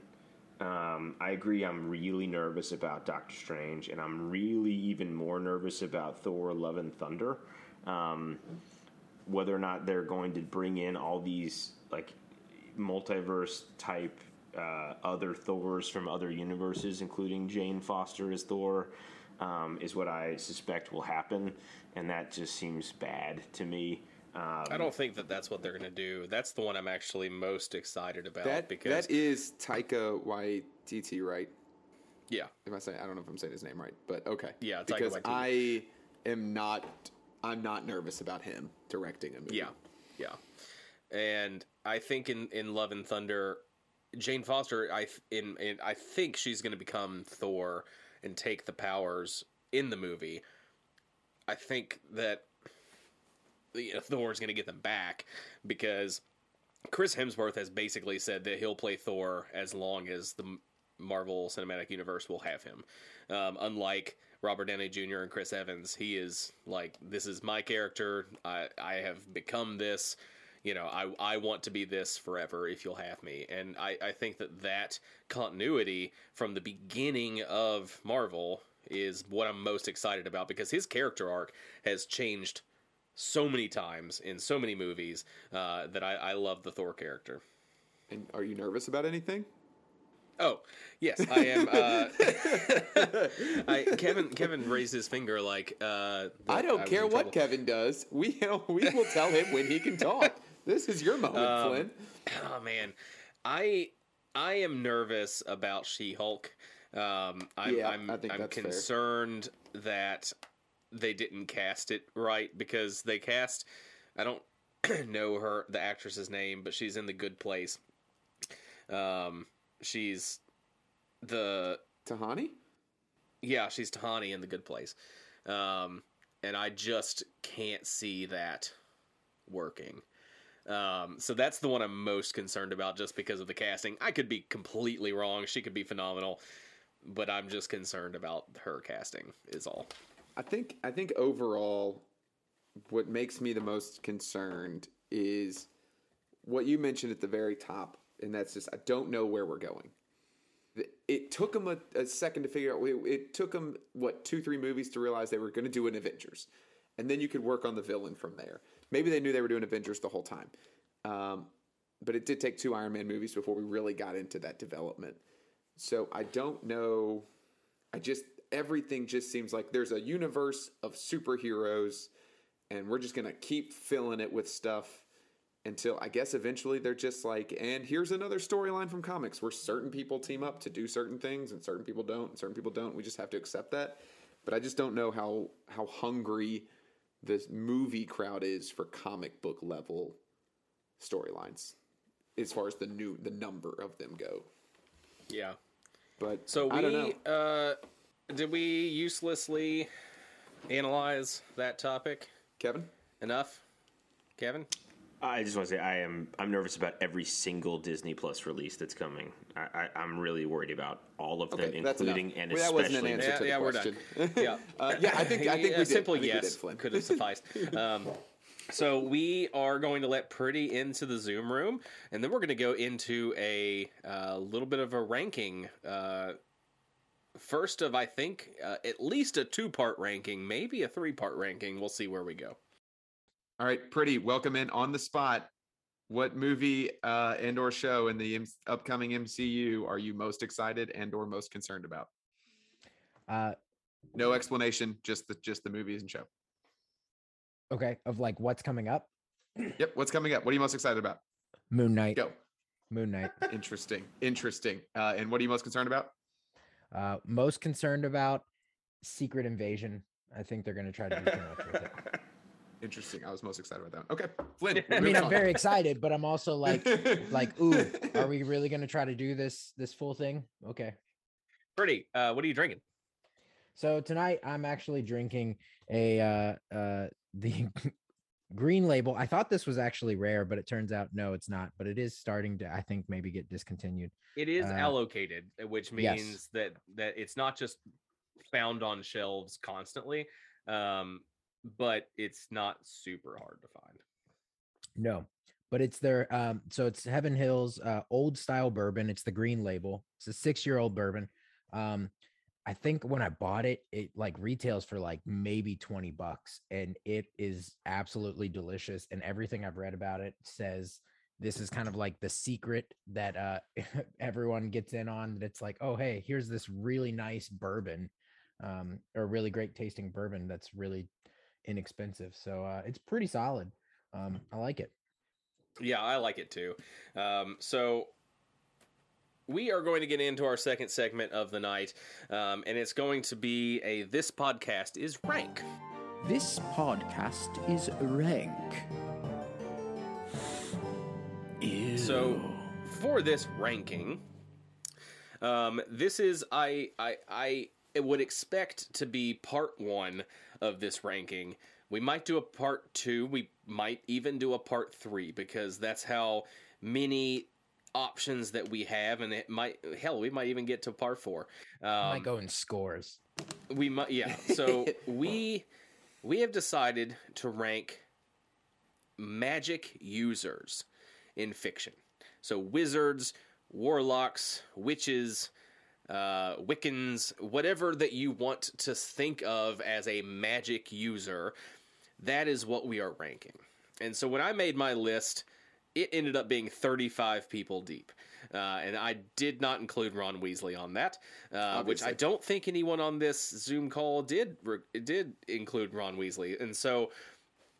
Um, I agree. I'm really nervous about Doctor Strange, and I'm really even more nervous about Thor: Love and Thunder. Um, whether or not they're going to bring in all these like multiverse type uh, other Thors from other universes, including Jane Foster as Thor, um, is what I suspect will happen, and that just seems bad to me. Um, I don't think that that's what they're going to do. That's the one I'm actually most excited about That because that is Taika Waititi, right? yeah, Am I saying? I don't know if I'm saying his name right, but okay. Yeah, Taika because Waititi. I am not. I'm not nervous about him directing a movie. yeah, yeah. And I think in in Love and Thunder, Jane Foster, I in, in I think she's going to become Thor and take the powers in the movie. I think that you know, going to get them back because Chris Hemsworth has basically said that he'll play Thor as long as the Marvel Cinematic Universe will have him. Um, unlike Robert Downey Jr. and Chris Evans, he is like, this is my character. I, I have become this. you know, I I want to be this forever if you'll have me, and I I think that that continuity from the beginning of Marvel is what I'm most excited about because his character arc has changed so many times in so many movies uh, that I, I love the Thor character. And are you nervous about anything? Oh, yes, I am. Uh, I, Kevin Kevin raised his finger like uh, I don't was care what trouble. Kevin does. We we will tell him when he can talk. This is your moment, Um, Flynn. Oh man, I I am nervous about She Hulk. Um, I'm Yeah, I'm, I think I'm that's fair. concerned that they didn't cast it right because they cast. I don't know her the actress's name, but she's in the Good Place. Um, she's the Tahani? yeah, she's Tahani in the Good Place, um, and I just can't see that working. Um, so that's the one I'm most concerned about, just because of the casting. I could be completely wrong; she could be phenomenal, but I'm just concerned about her casting. Is all. I think I think overall, what makes me the most concerned is what you mentioned at the very top, and that's just I don't know where we're going. It took them a, a second to figure out. It, it took them what two, three movies to realize they were going to do an Avengers, and then you could work on the villain from there. Maybe they knew they were doing Avengers the whole time, um, but it did take two Iron Man movies before we really got into that development. So I don't know. I just everything just seems like there's a universe of superheroes, and we're just gonna keep filling it with stuff until I guess eventually they're just like, and here's another storyline from comics where certain people team up to do certain things and certain people don't, and certain people don't. We just have to accept that. But I just don't know how how hungry this movie crowd is for comic book level storylines, as far as the new the number of them go. Yeah. But So I don't know. uh, did we uselessly analyze that topic Kevin. enough, Kevin? I just want to say I am I'm nervous about every single Disney Plus release that's coming. I, I, I'm really worried about all of them, Okay, including and Well, that wasn't an especially. answer Yeah, to the yeah, we're done. Yeah. Uh, yeah, I think I think we a did. simple I think we yes did, could have sufficed. Um, so we are going to let Pretty into the Zoom room, and then we're going to go into a uh, little bit of a ranking. Uh, first of, I think, uh, at least a two-part ranking, maybe a three-part ranking. We'll see where we go. All right, pretty. Welcome in on the spot. What movie uh, and or show in the M- upcoming MCU are you most excited and or most concerned about? Uh, No explanation, just the just the movies and show. okay, of like what's coming up. Yep. What's coming up? What are you most excited about? Moon Knight. Go. Moon Knight. Interesting. Interesting. Uh, and what are you most concerned about? Uh, most concerned about Secret Invasion. I think they're going to try to do too much with it. Interesting. I was most excited about that. one. Okay, Flynn. I mean, I'm on. very excited, but I'm also like, like, ooh, are we really going to try to do this this full thing? Okay. Pretty, uh, what are you drinking? So tonight I'm actually drinking a uh uh the green label. I thought this was actually rare, but it turns out no, it's not. But it is starting to, I think, maybe get discontinued. It is Uh, allocated, uh, which yes. means that that it's not just found on shelves constantly, um, but it's not super hard to find. No, but it's their um so it's Heaven Hill's uh old style bourbon. It's the green label. It's a six year old bourbon. Um I think when I bought it, it like retails for like maybe 20 bucks and it is absolutely delicious. And everything I've read about it says this is kind of like the secret that uh everyone gets in on that's like, oh hey, here's this really nice bourbon, um, or really great tasting bourbon that's really inexpensive. So uh it's pretty solid. Um, I like it. Yeah, I like it too. Um, so we are going to get into our second segment of the night, um, and it's going to be a "This podcast is rank." This podcast is rank. Ew. So for this ranking, um, this is I I I would expect to be part one of this ranking. We might do a part two. We might even do a part three because that's how many options that we have, and it might hell we might even get to part four. I Um, might go in scores. we might, yeah. So we we have decided to rank magic users in fiction. So wizards, warlocks, witches, uh, Wiccans, whatever that you want to think of as a magic user, that is what we are ranking. And so when I made my list, it ended up being 35 people deep. Uh, and I did not include Ron Weasley on that, uh, which I don't think anyone on this Zoom call did re- did include Ron Weasley. And so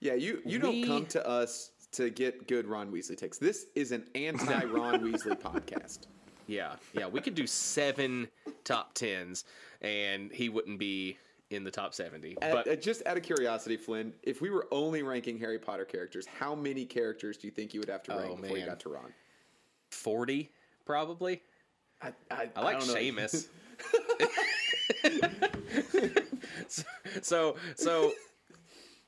Yeah, you you We- don't come to us to get good Ron Weasley takes. This is an anti Ron Weasley podcast. Yeah, yeah, we could do seven top tens, and he wouldn't be in the top seventy. At- But uh, just out of curiosity, Flynn, if we were only ranking Harry Potter characters, how many characters do you think you would have to rank Oh, before you got to Ron? forty probably. I, I, I like don't. Seamus. so, so, so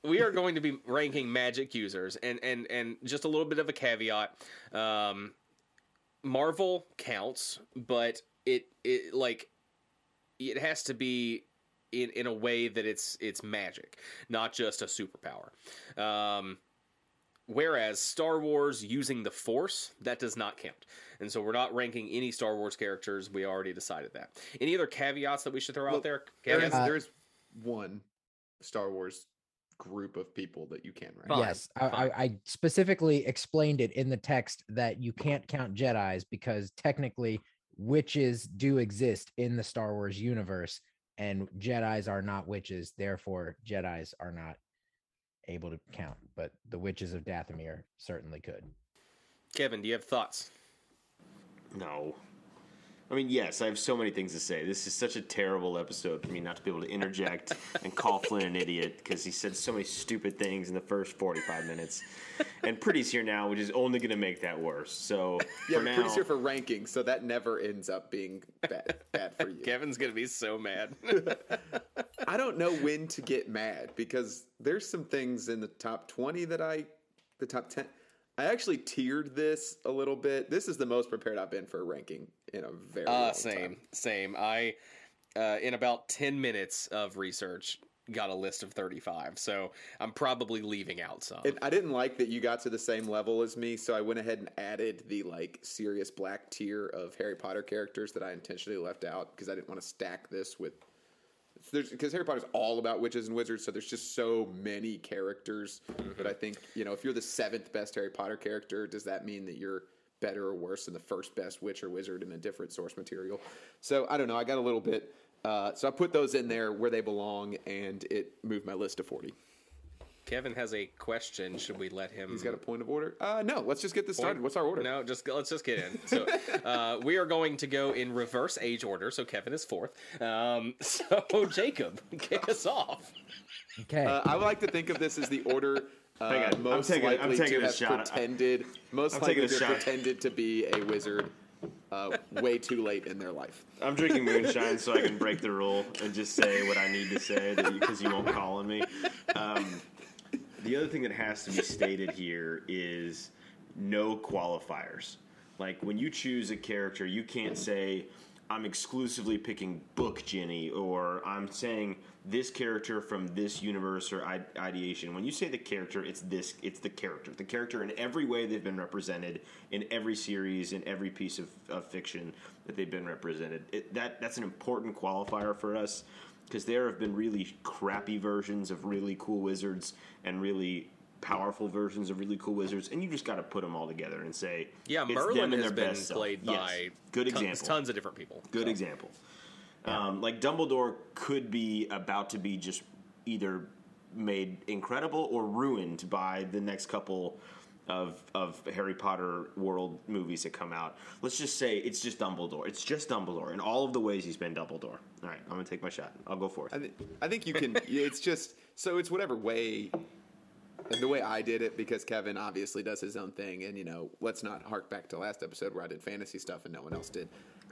we are going to be ranking magic users, and and and just a little bit of a caveat. Um, Marvel counts, but it it like it has to be in in a way that it's it's magic, not just a superpower. Um, whereas Star Wars using the Force that does not count, and so we're not ranking any Star Wars characters. We already decided that. Any other caveats that we should throw Well, out there? There is, Caveats? Uh, there is one Star Wars group of people that you can rank. Fine, yes, I, fine. I, I specifically explained it in the text that you can't count Jedi's because technically witches do exist in the Star Wars universe, and Jedi's are not witches. Therefore, Jedi's are not able to count. But the witches of Dathomir certainly could. Kevin, do you have thoughts? No. I mean, yes, I have so many things to say. This is such a terrible episode for me not to be able to interject and call Flynn an idiot because he said so many stupid things in the first 45 minutes. And Pretty's here now, which is only going to make that worse. So, Yeah, for now, Pretty's here for ranking, so that never ends up being bad, bad for you. Kevin's gonna be so mad. I don't know when to get mad because there's some things in the top 20 that I, the top 10. I actually tiered this a little bit. This is the most prepared I've been for a ranking in a very Uh, long same, time. same. I, uh, in about 10 minutes of research, got a list of 35. So I'm probably leaving out some. And I didn't like that you got to the same level as me, so I went ahead and added the like Sirius Black tier of Harry Potter characters that I intentionally left out because I didn't want to stack this with. Because Harry Potter's all about witches and wizards, so there's just so many characters. But I think you know if you're the seventh best Harry Potter character, does that mean that you're better or worse than the first best witch or wizard in a different source material? So I don't know. I got a little bit. Uh, so I put those in there where they belong, and it moved my list to forty. Kevin has a question. Should we let him? He's got a point of order. Uh, no, let's just get this started. What's our order? No, just let's just get in. So uh, we are going to go in reverse age order. So Kevin is fourth. Um, so Jacob, kick us off. Okay. Uh, I would like to think of this as the order Hang on, I'm most taking- I'm likely taking to a have shot. pretended, most I'm likely taking to have shot. pretended to be a wizard uh, way too late in their life. I'm drinking moonshine so I can break the rule and just say what I need to say because you, won't call on me. Um, the other thing that has to be stated here is no qualifiers. Like when you choose a character, you can't say I'm exclusively picking Book Ginny or I'm saying this character from this universe or ideation. When you say the character, it's this. It's the character. The character in every way they've been represented in every series, in every piece of, of fiction that they've been represented. It, that that's an important qualifier for us because there have been really crappy versions of really cool wizards and really powerful versions of really cool wizards, and you just got to put them all together and say, Yeah, it's Merlin them and has their been best self. played Yes. by good tons, example. tons of different people. Good So. example. Um, like Dumbledore could be about to be just either made incredible or ruined by the next couple of of Harry Potter world movies that come out. Let's just say it's just Dumbledore. It's just Dumbledore in all of the ways he's been Dumbledore. All right, I'm gonna take my shot. I'll go for it. I, th- I think you can. it's just so it's whatever way. And the way I did it, because Kevin obviously does his own thing, and you know, let's not hark back to last episode where I did fantasy stuff and no one else did.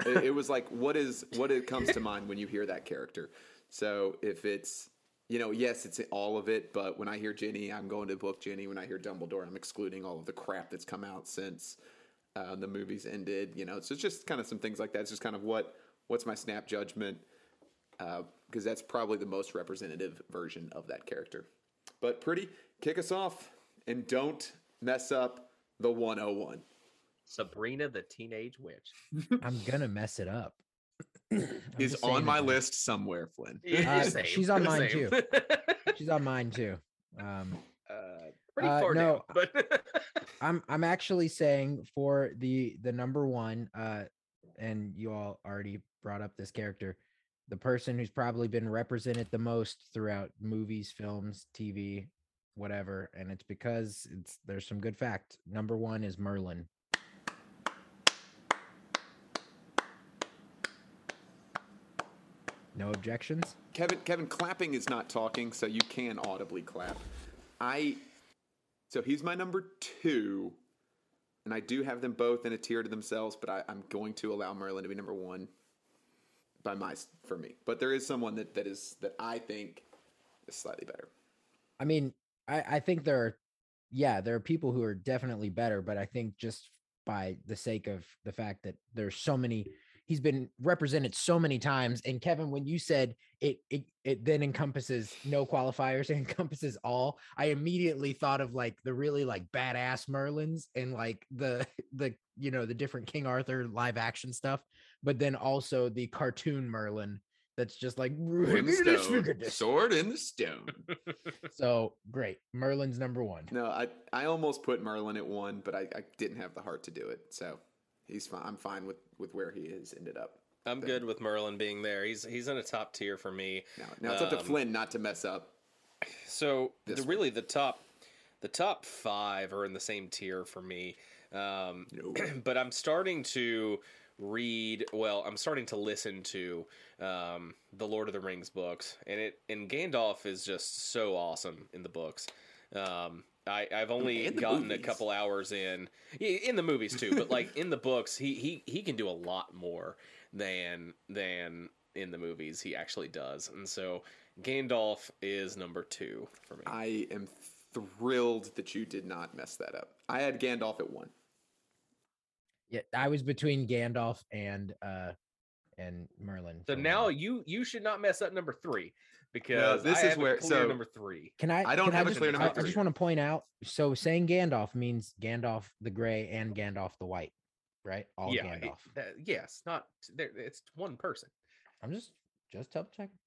It, it was like, what is what it comes to mind when you hear that character? So if it's, you know, yes, it's all of it, but when I hear Ginny, I'm going to book Ginny. When I hear Dumbledore, I'm excluding all of the crap that's come out since uh, the movies ended. You know, so it's just kind of some things like that. It's just kind of what what's my snap judgment because that's probably the most representative version of that character. But pretty, kick us off. and don't mess up the 101. Sabrina the Teenage Witch. I'm gonna mess it up. Is on my it. list somewhere, Flynn. Uh, she's on mine same. too. She's on mine too. Um, uh, pretty Uh, far no, down, but I'm I'm actually saying for the the number one, uh, and you all already brought up this character, the person who's probably been represented the most throughout movies, films, TV, whatever, and it's because it's there's some good fact. Number one is Merlin. No objections. Kevin Kevin clapping is not talking, so you can audibly clap. I so he's my number two, and I do have them both in a tier to themselves, but I, I'm going to allow Merlin to be number one by my for me. But there is someone that, that is that I think is slightly better. I mean, I, I think there are, yeah, there are people who are definitely better, but I think just by the sake of the fact that there's so many, he's been represented so many times. And Kevin, when you said it, it, it then encompasses no qualifiers, it encompasses all. I immediately thought of like the really like badass Merlins and like the the you know the different King Arthur live action stuff, but then also the cartoon Merlin that's just like In the stone, sword in the stone. So great, Merlin's number one. No, I I almost put Merlin at one, but I, I didn't have the heart to do it. So he's fine. I'm fine with with where he has ended up. I'm good with Merlin being there. He's he's in a top tier for me. Now, now it's up to Um, Flynn not to mess up. So the, really the top the top five are in the same tier for me. Um, No. but I'm starting to read. Well, I'm starting to listen to um, the Lord of the Rings books, and it and Gandalf is just so awesome in the books. Um, I, I've only gotten a couple hours in, in the movies too, but like in the books, he, he he can do a lot more than than in the movies he actually does, and so Gandalf is number two for me. I am thrilled that you did not mess that up. I had Gandalf at one. Yeah, I was between Gandalf and uh and Merlin. So now mine. you you should not mess up number three because this I is where- clear so- number three. can I? I don't have a just, clear number I, I just want to point out. So saying Gandalf means Gandalf the Gray and Gandalf the White, right? All yeah, Gandalf. it- that- yes, not there. It's one person. I'm just just double checking.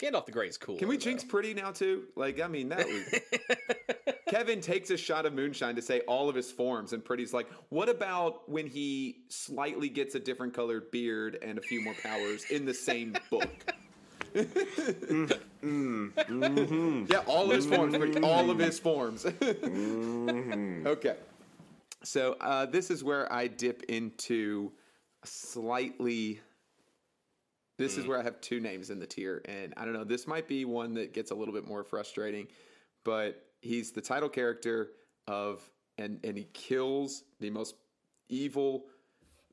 Gandalf the Grey is cool. Can we jinx pretty now too? Like, I mean, that was Kevin takes a shot of moonshine to say all of his forms, and Pretty's like, "What about when he slightly gets a different colored beard and a few more powers in the same book?" Mm-hmm. Yeah, all of his forms, all of his forms. Mm-hmm. okay, so uh, this is where I dip into a slightly. This is mm. where I have two names in the tier, and I don't know. This might be one that gets a little bit more frustrating, but he's the title character of, and and he kills the most evil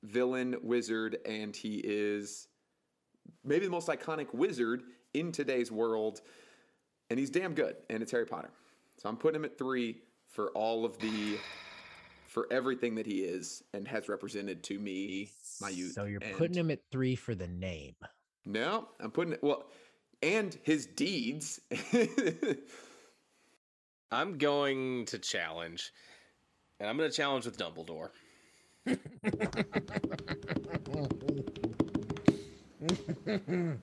villain wizard, and he is maybe the most iconic wizard in today's world, and he's damn good, and it's Harry Potter. So I'm putting him at three for all of the, for everything that he is and has represented to me, my youth. So you're and- putting him at three for the name. no, I'm putting it well, and his deeds. I'm going to challenge, and I'm going to challenge with Dumbledore.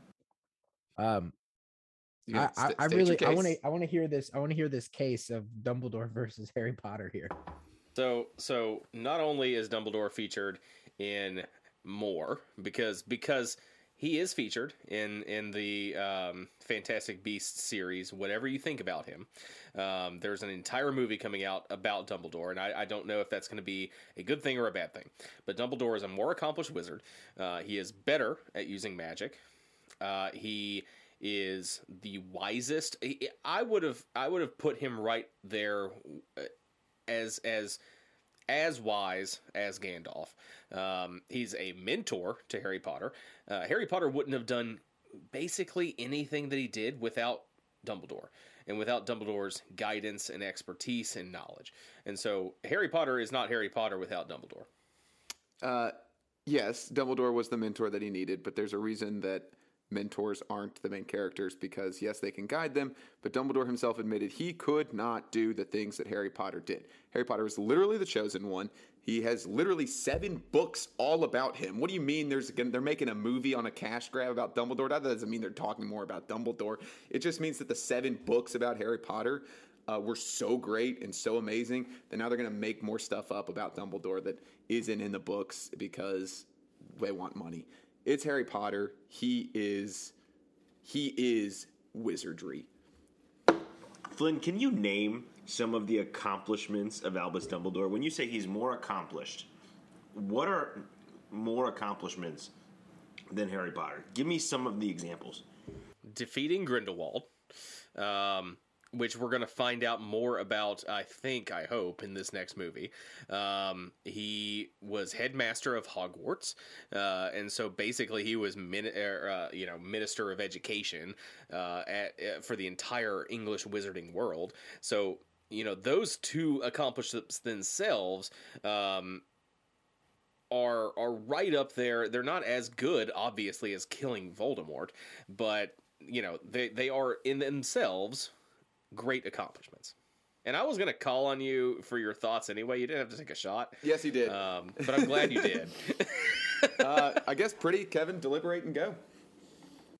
Um, I, I, I really, I want to, I want to hear this. I want to hear this case of Dumbledore versus Harry Potter here. So so not only is Dumbledore featured in more because because he is featured in in the um, Fantastic Beasts series. Whatever you think about him, um, there's an entire movie coming out about Dumbledore, and I, I don't know if that's going to be a good thing or a bad thing. But Dumbledore is a more accomplished wizard. Uh, he is better at using magic. Uh, he is the wisest. I would have I would have put him right there uh, as as as wise as Gandalf. Um, he's a mentor to Harry Potter. Uh, Harry Potter wouldn't have done basically anything that he did without Dumbledore and without Dumbledore's guidance and expertise and knowledge. And so Harry Potter is not Harry Potter without Dumbledore. Uh, yes, Dumbledore was the mentor that he needed, but there's a reason that mentors aren't the main characters because yes, they can guide them, but Dumbledore himself admitted he could not do the things that Harry Potter did. Harry Potter was literally the chosen one. He has literally seven books all about him. What do you mean? There's they're making a movie on a cash grab about Dumbledore? That doesn't mean they're talking more about Dumbledore. It just means that the seven books about Harry Potter uh, were so great and so amazing that now they're going to make more stuff up about Dumbledore that isn't in the books because they want money. It's Harry Potter. He is he is wizardry. Flynn, can you name some of the accomplishments of Albus Dumbledore? When you say he's more accomplished, what are more accomplishments than Harry Potter? Give me some of the examples. defeating Grindelwald, um, which we're going to find out more about, I think, I hope, in this next movie. Um, he was headmaster of Hogwarts, uh, and so basically he was min- er, uh, you know minister of education uh, at, uh, for the entire English wizarding world. So you know those two accomplishments themselves. Um, are are right up there. They're not as good, obviously, as killing Voldemort, but you know they they are in themselves great accomplishments. And I was gonna call on you for your thoughts anyway. You didn't have to take a shot, Yes, he did. um, but I'm glad you did. uh, I guess pretty Kevin, deliberate and go.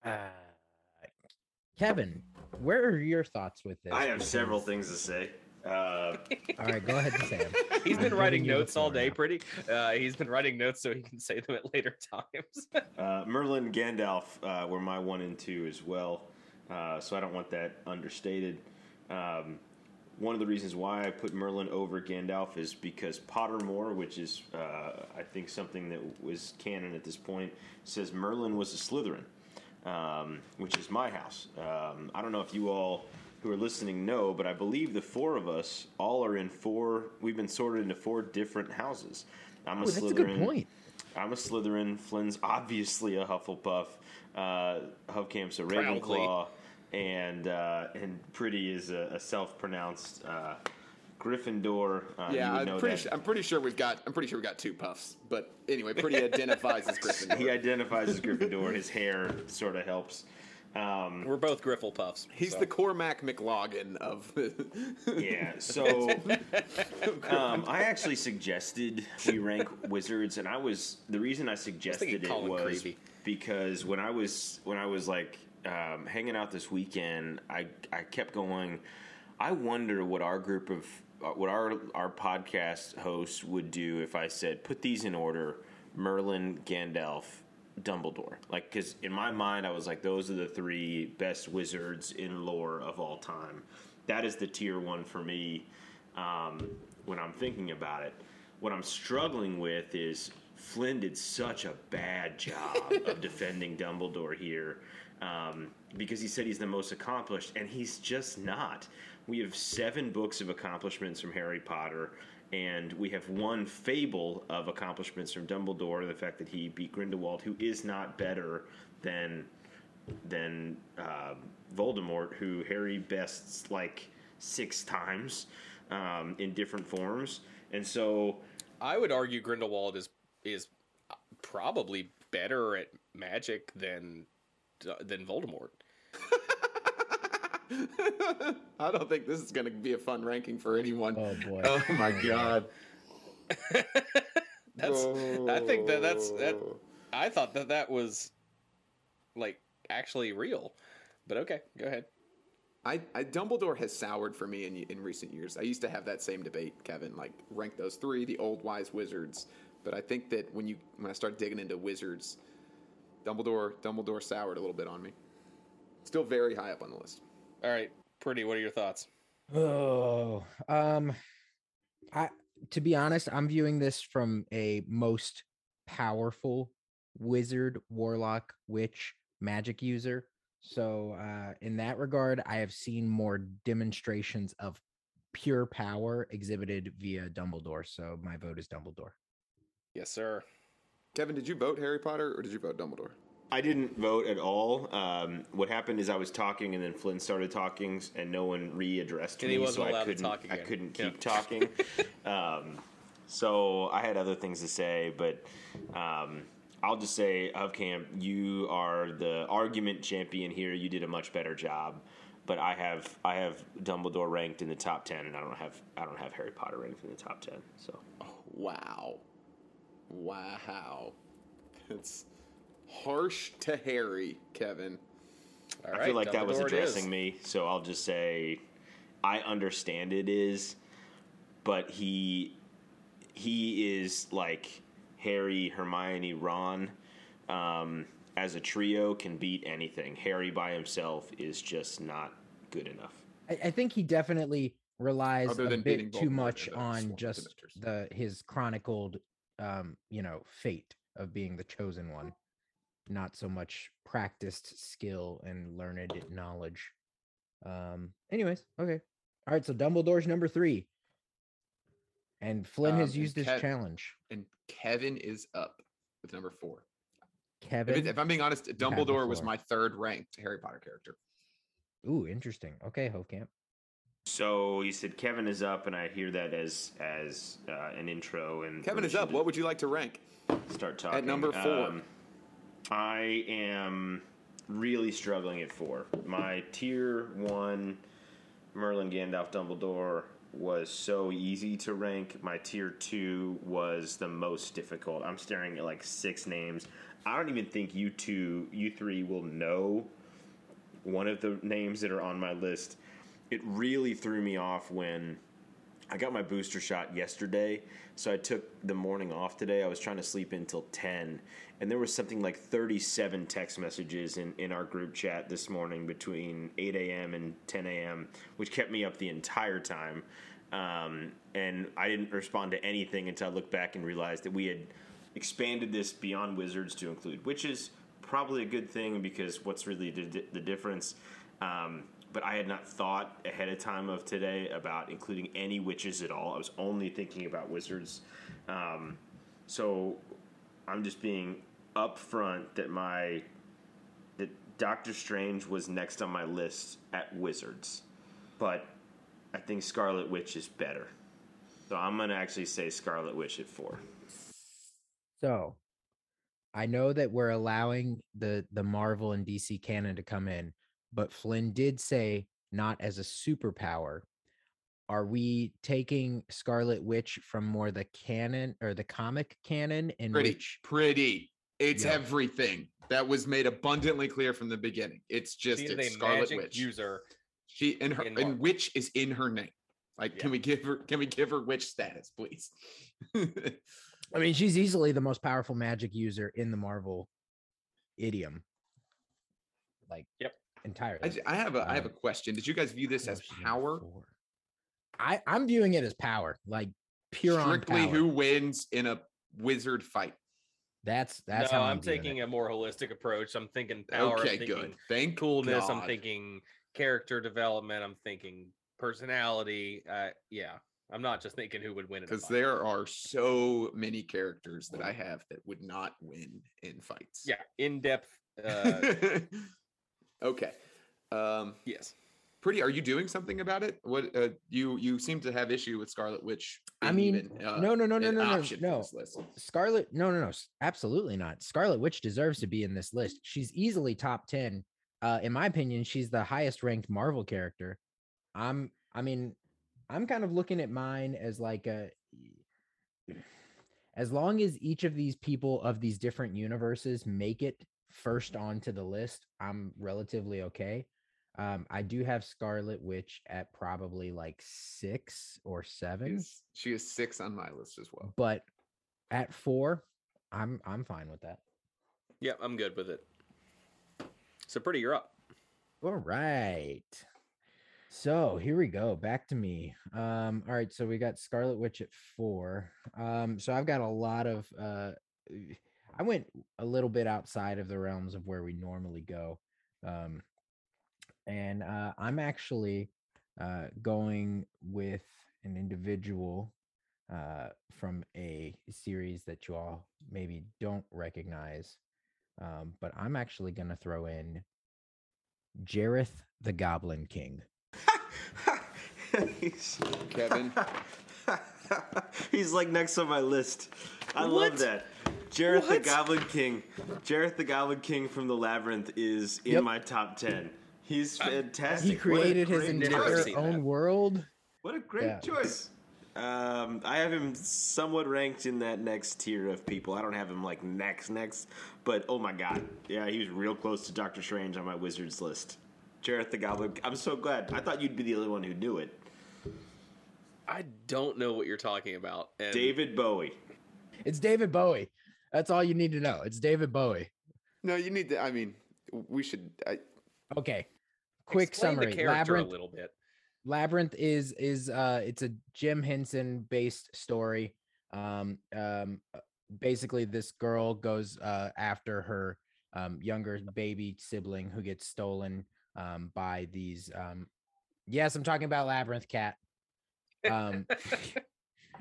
Uh, Kevin, where are your thoughts with this? I have several things to say. Uh, All right, go ahead and say them. He's been I'm writing giving you the notes all day, now. pretty. Uh, he's been writing notes so he can say them at later times. uh, Merlin Gandalf uh, were my one and two as well, uh, so I don't want that understated. Um, one of the reasons why I put Merlin over Gandalf is because Pottermore, which is uh, I think something that was canon at this point, says Merlin was a Slytherin, um, which is my house. Um, I don't know if you all who are listening know, but I believe the four of us all are in four. We've been sorted into four different houses. I'm a Oh, that's Slytherin. a good point. I'm a Slytherin. Flynn's obviously a Hufflepuff. Uh, Hubcamp's a Proudly. Ravenclaw, and uh, and Pretty is a, a self-pronounced uh, Gryffindor. Uh, you Yeah, would I'm know pretty. that. Sure, I'm pretty sure we've got. I'm pretty sure we got two puffs. But anyway, pretty identifies as Gryffindor. He identifies as Gryffindor. His hair sort of helps. Um, We're both Griffle puffs. He's so. the Cormac McLaughlin of. Yeah, so um, I actually suggested we rank wizards, and I was the reason I suggested it was Creevy. because when I was when I was like um, hanging out this weekend, I I kept going. I wonder what our group of uh, what our our podcast hosts would do if I said put these in order: Merlin, Gandalf, Dumbledore. Like, because in my mind, I was like, those are the three best wizards in lore of all time. That is the tier one for me um, when I'm thinking about it. What I'm struggling with is Flynn did such a bad job of defending Dumbledore here um, because he said he's the most accomplished, and he's just not. We have seven books of accomplishments from Harry Potter, and we have one fable of accomplishments from Dumbledore. The fact that he beat Grindelwald, who is not better than than uh, Voldemort, who Harry bests like six times um, in different forms, and so I would argue Grindelwald is is probably better at magic than Uh, than Voldemort. I don't think this is going to be a fun ranking for anyone. Oh boy. Oh my oh, god. That's I think that that's that Oh. I thought that that was like actually real. But okay, go ahead. I, I Dumbledore has soured for me in in recent years. I used to have that same debate, Kevin, like rank those three, the old wise wizards. But I think that when you when I start digging into wizards, Dumbledore Dumbledore soured a little bit on me. Still very high up on the list. All right, pretty. What are your thoughts? Oh, um, I to be honest, I'm viewing this from a most powerful wizard, warlock, witch, magic user. So, uh, in that regard, I have seen more demonstrations of pure power exhibited via Dumbledore. So, my vote is Dumbledore. Yes, sir. Kevin, did you vote Harry Potter or did you vote Dumbledore? I didn't vote at all. Um, what happened is I was talking, and then Flynn started talking, and no one readdressed And me, he wasn't so allowed I couldn't. talk I couldn't Yeah. keep talking. um, so I had other things to say, but um, I'll just say, of Camp, you are the argument champion here. You did a much better job, but I have I have Dumbledore ranked in the top ten, and I don't have I don't have Harry Potter ranked in the top ten. So Wow. Wow. It's harsh to Harry, Kevin. All I feel like that was addressing me. So I'll just say, I understand it is, but he he is like Harry, Hermione, Ron. Um, as a trio, can beat anything. Harry by himself is just not good enough. I, I think he definitely relies Other a than bit too much on just the his chronicled, um, you know, fate of being the chosen one, not so much practiced skill and learned knowledge. Um. Anyways, okay, all right. So Dumbledore's number three, and Flynn Um, has used his Kev- challenge. And Kevin is up with number four. If, Kevin. it- if I'm being honest, Dumbledore was my third ranked Harry Potter character. Ooh, interesting. Okay, Hofkamp. So you said Kevin is up, and I hear that as as uh, an intro. And Kevin is up. What would you like to rank? start talking at number four. Um, I am really struggling at four. My tier one, Merlin, Gandalf, Dumbledore, was so easy to rank. My tier two was the most difficult. I'm staring at like six names. I don't even think you two, you three, will know one of the names that are on my list. It really threw me off when I got my booster shot yesterday, so I took the morning off today. I was trying to sleep until 10, and there was something like 37 text messages in, in our group chat this morning between 8 a.m. and 10 a.m., which kept me up the entire time. Um, and I didn't respond to anything until I looked back and realized that we had expanded this beyond wizards to include which is Probably a good thing because what's really the, the difference? Um, but I had not thought ahead of time of today about including any witches at all. I was only thinking about wizards. Um, so I'm just being upfront that my that Doctor Strange was next on my list at wizards, but I think Scarlet Witch is better. So I'm gonna actually say Scarlet Witch at four. So, I know that we're allowing the the Marvel and DC canon to come in, but Flynn did say not as a superpower. Are we taking Scarlet Witch from more the canon or the comic canon in Pretty, which pretty. It's Yeah. everything that was made abundantly clear from the beginning. It's just She it's a Scarlet magic Witch. user. She and her and witch is in her name. Like, Yeah. can we give her? Can we give her witch status, please? I mean she's easily the most powerful magic user in the Marvel idiom. Like Yep. Entirely. I have a I have a Um, question. Did you guys view this as power? four. I I'm viewing it as power, like pure on Strictly power. who wins in a wizard fight. That's that's no, how I'm, I'm, taking it. a more holistic approach. I'm thinking power. okay, I'm thinking good. Thank coolness. I'm thinking character development. I'm thinking personality. Uh, yeah, I'm not just thinking who would win because there are so many characters that I have that would not win in fights. Yeah, in depth. Uh, okay. Um, yes. pretty. Are you doing something about it? What uh, you you seem to have issue with Scarlet Witch? I mean, even, uh, no, no, no, no, no, no, no. Scarlet, no, no, no, absolutely not. Scarlet Witch deserves to be in this list. She's easily top ten. Uh, in my opinion, she's the highest ranked Marvel character. I'm, I mean, I'm kind of looking at mine as like a. As long as each of these people of these different universes make it first onto the list, I'm relatively okay. Um, I do have Scarlet Witch at probably like six or seven. She's- She is six on my list as well. but at four, I'm I'm fine with that. Yeah, I'm good with it. So pretty, you're up. All right. So here we go. Back to me. Um, all right, so we got Scarlet Witch at four. Um, so I've got a lot of uh I went a little bit outside of the realms of where we normally go. Um and uh I'm actually uh going with an individual uh from a series that you all maybe don't recognize. Um, but I'm actually gonna throw in Jareth the Goblin King. Kevin, he's like next on my list. I love that. Jareth the Goblin King. Jareth the Goblin King from the Labyrinth is in Yep. my top ten. He's fantastic. He created his entire own that. world. What a great Yeah. choice. Um, I have him somewhat ranked in that next tier of people. I don't have him like next, next, but oh my god, yeah, he was real close to Doctor Strange on my wizards list. Jareth the Goblin. I'm so glad. I thought you'd be the only one who knew it. I don't know what you're talking about. And David Bowie. It's David Bowie. That's all you need to know. It's David Bowie. No, you need to. I mean, we should. I, Okay. Quick explain summary. the Labyrinth a little bit. Labyrinth is is uh it's a Jim Henson based story. Um um uh, basically this girl goes uh after her um younger baby sibling who gets stolen um by these um yes, I'm talking about Labyrinth cat. Um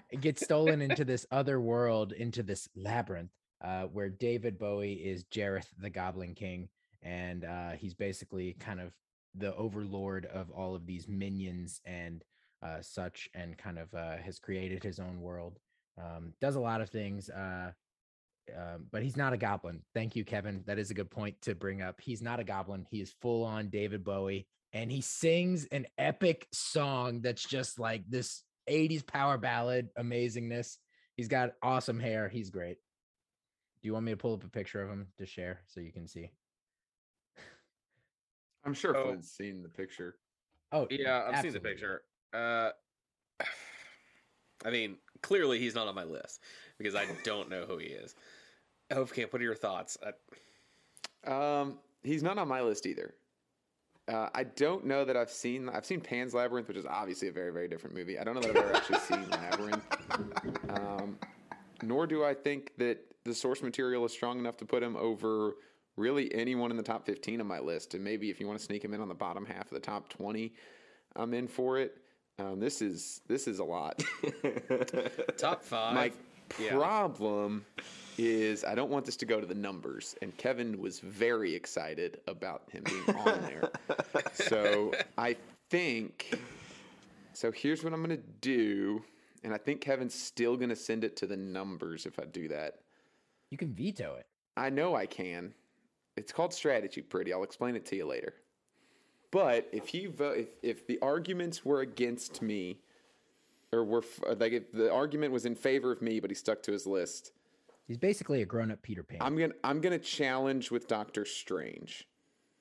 it gets stolen into this other world, into this labyrinth, uh, where David Bowie is Jareth the Goblin King, and uh, he's basically kind of the overlord of all of these minions and uh, such, and kind of uh, has created his own world. Um, does a lot of things, uh, um, but he's not a goblin. Thank you, Kevin. That is a good point to bring up. He's not a goblin. He is full on David Bowie, and he sings an epic song that's just like this 80s power ballad amazingness. He's got awesome hair. He's great. Do you want me to pull up a picture of him to share so you can see? I'm sure Oh. Flynn's seen the picture. Oh, Yeah, I've seen the absolutely. picture. Uh, I mean, clearly he's not on my list because I don't know who he is. Hofkamp, what are your thoughts? I, Um, he's not on my list either. Uh, I don't know that I've seen. I've seen Pan's Labyrinth, which is obviously a very, very different movie. I don't know that I've ever actually seen Labyrinth. Nor do I think that the source material is strong enough to put him over really anyone in the top 15 on my list. And maybe if you want to sneak him in on the bottom half of the top 20, I'm in for it. Um, this is this is a lot. top five. My yeah. problem is I don't want this to go to the numbers, and Kevin was very excited about him being on there. so I think. So here's what I'm gonna do, and I think Kevin's still gonna send it to the numbers if I do that. You can veto it. I know I can. It's called strategy, pretty. I'll explain it to you later. But if you vote, if, if the arguments were against me, or were f- like if the argument was in favor of me, but he stuck to his list, He's basically a grown-up Peter Pan. I'm gonna I'm gonna challenge with Doctor Strange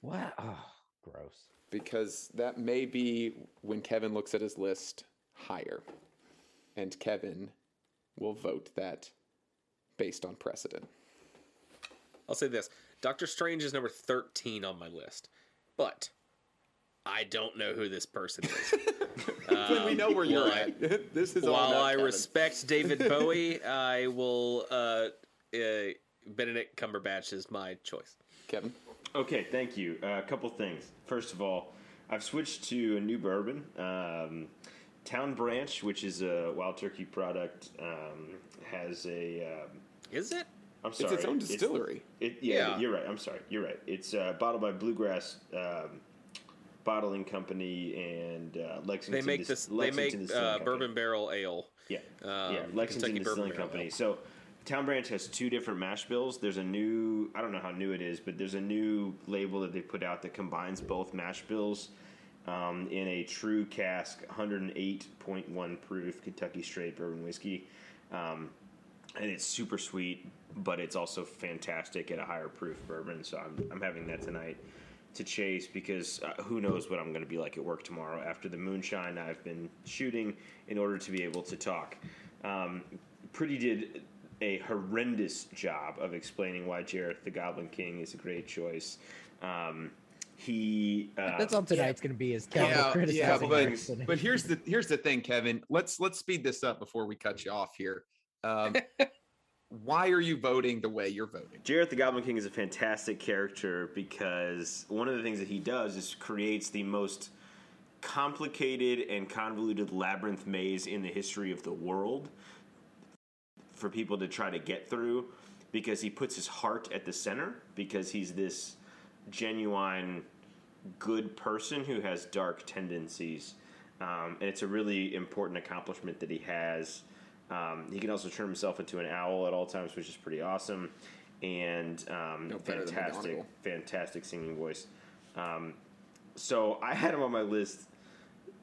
what? Oh, gross. because that may be when Kevin looks at his list higher, and Kevin will vote that based on precedent. I'll say this: Doctor Strange is number thirteen on my list, but I don't know who this person is. Then we know where you're I- at. this is all While about I Kevin. respect David Bowie, I will. Uh, uh, Benedict Cumberbatch is my choice. Kevin. Okay, thank you. Uh, a couple things. First of all, I've switched to a new bourbon, um, Town Branch, which is a Wild Turkey product. Um, has a. Um, Is it? I'm sorry, its its own distillery. It, yeah, Yeah. you're right. I'm sorry. You're right. It's uh, bottled by Bluegrass um, Bottling Company and uh, Lexington. They make this. They make uh, bourbon barrel ale. Yeah, Um, yeah, Lexington Bourbon Distilling Company. Ale. So, Town Branch has two different mash bills. There's a new, I don't know how new it is, but there's a new label that they put out that combines both mash bills um, in a true cask, 108.1 proof Kentucky straight bourbon whiskey, um, and it's super sweet, but it's also fantastic at a higher proof bourbon. So I'm I'm having that tonight to chase because uh, who knows what I'm going to be like at work tomorrow after the moonshine I've been shooting in order to be able to talk. Um, Pretty did a horrendous job of explaining why Jareth the Goblin King is a great choice. Um, he uh, That's all tonight's going to be is Kevin yeah, criticizing but, but here's the here's the thing, Kevin. Let's let's speed this up before we cut you off here. Um, why are you voting the way you're voting? Jareth the Goblin King is a fantastic character because one of the things that he does is creates the most complicated and convoluted labyrinth maze in the history of the world for people to try to get through because he puts his heart at the center because he's this genuine good person who has dark tendencies um, and it's a really important accomplishment that he has Um, he can also turn himself into an owl at all times, which is pretty awesome. And um, No fantastic, fantastic singing voice. Um, so I had him on my list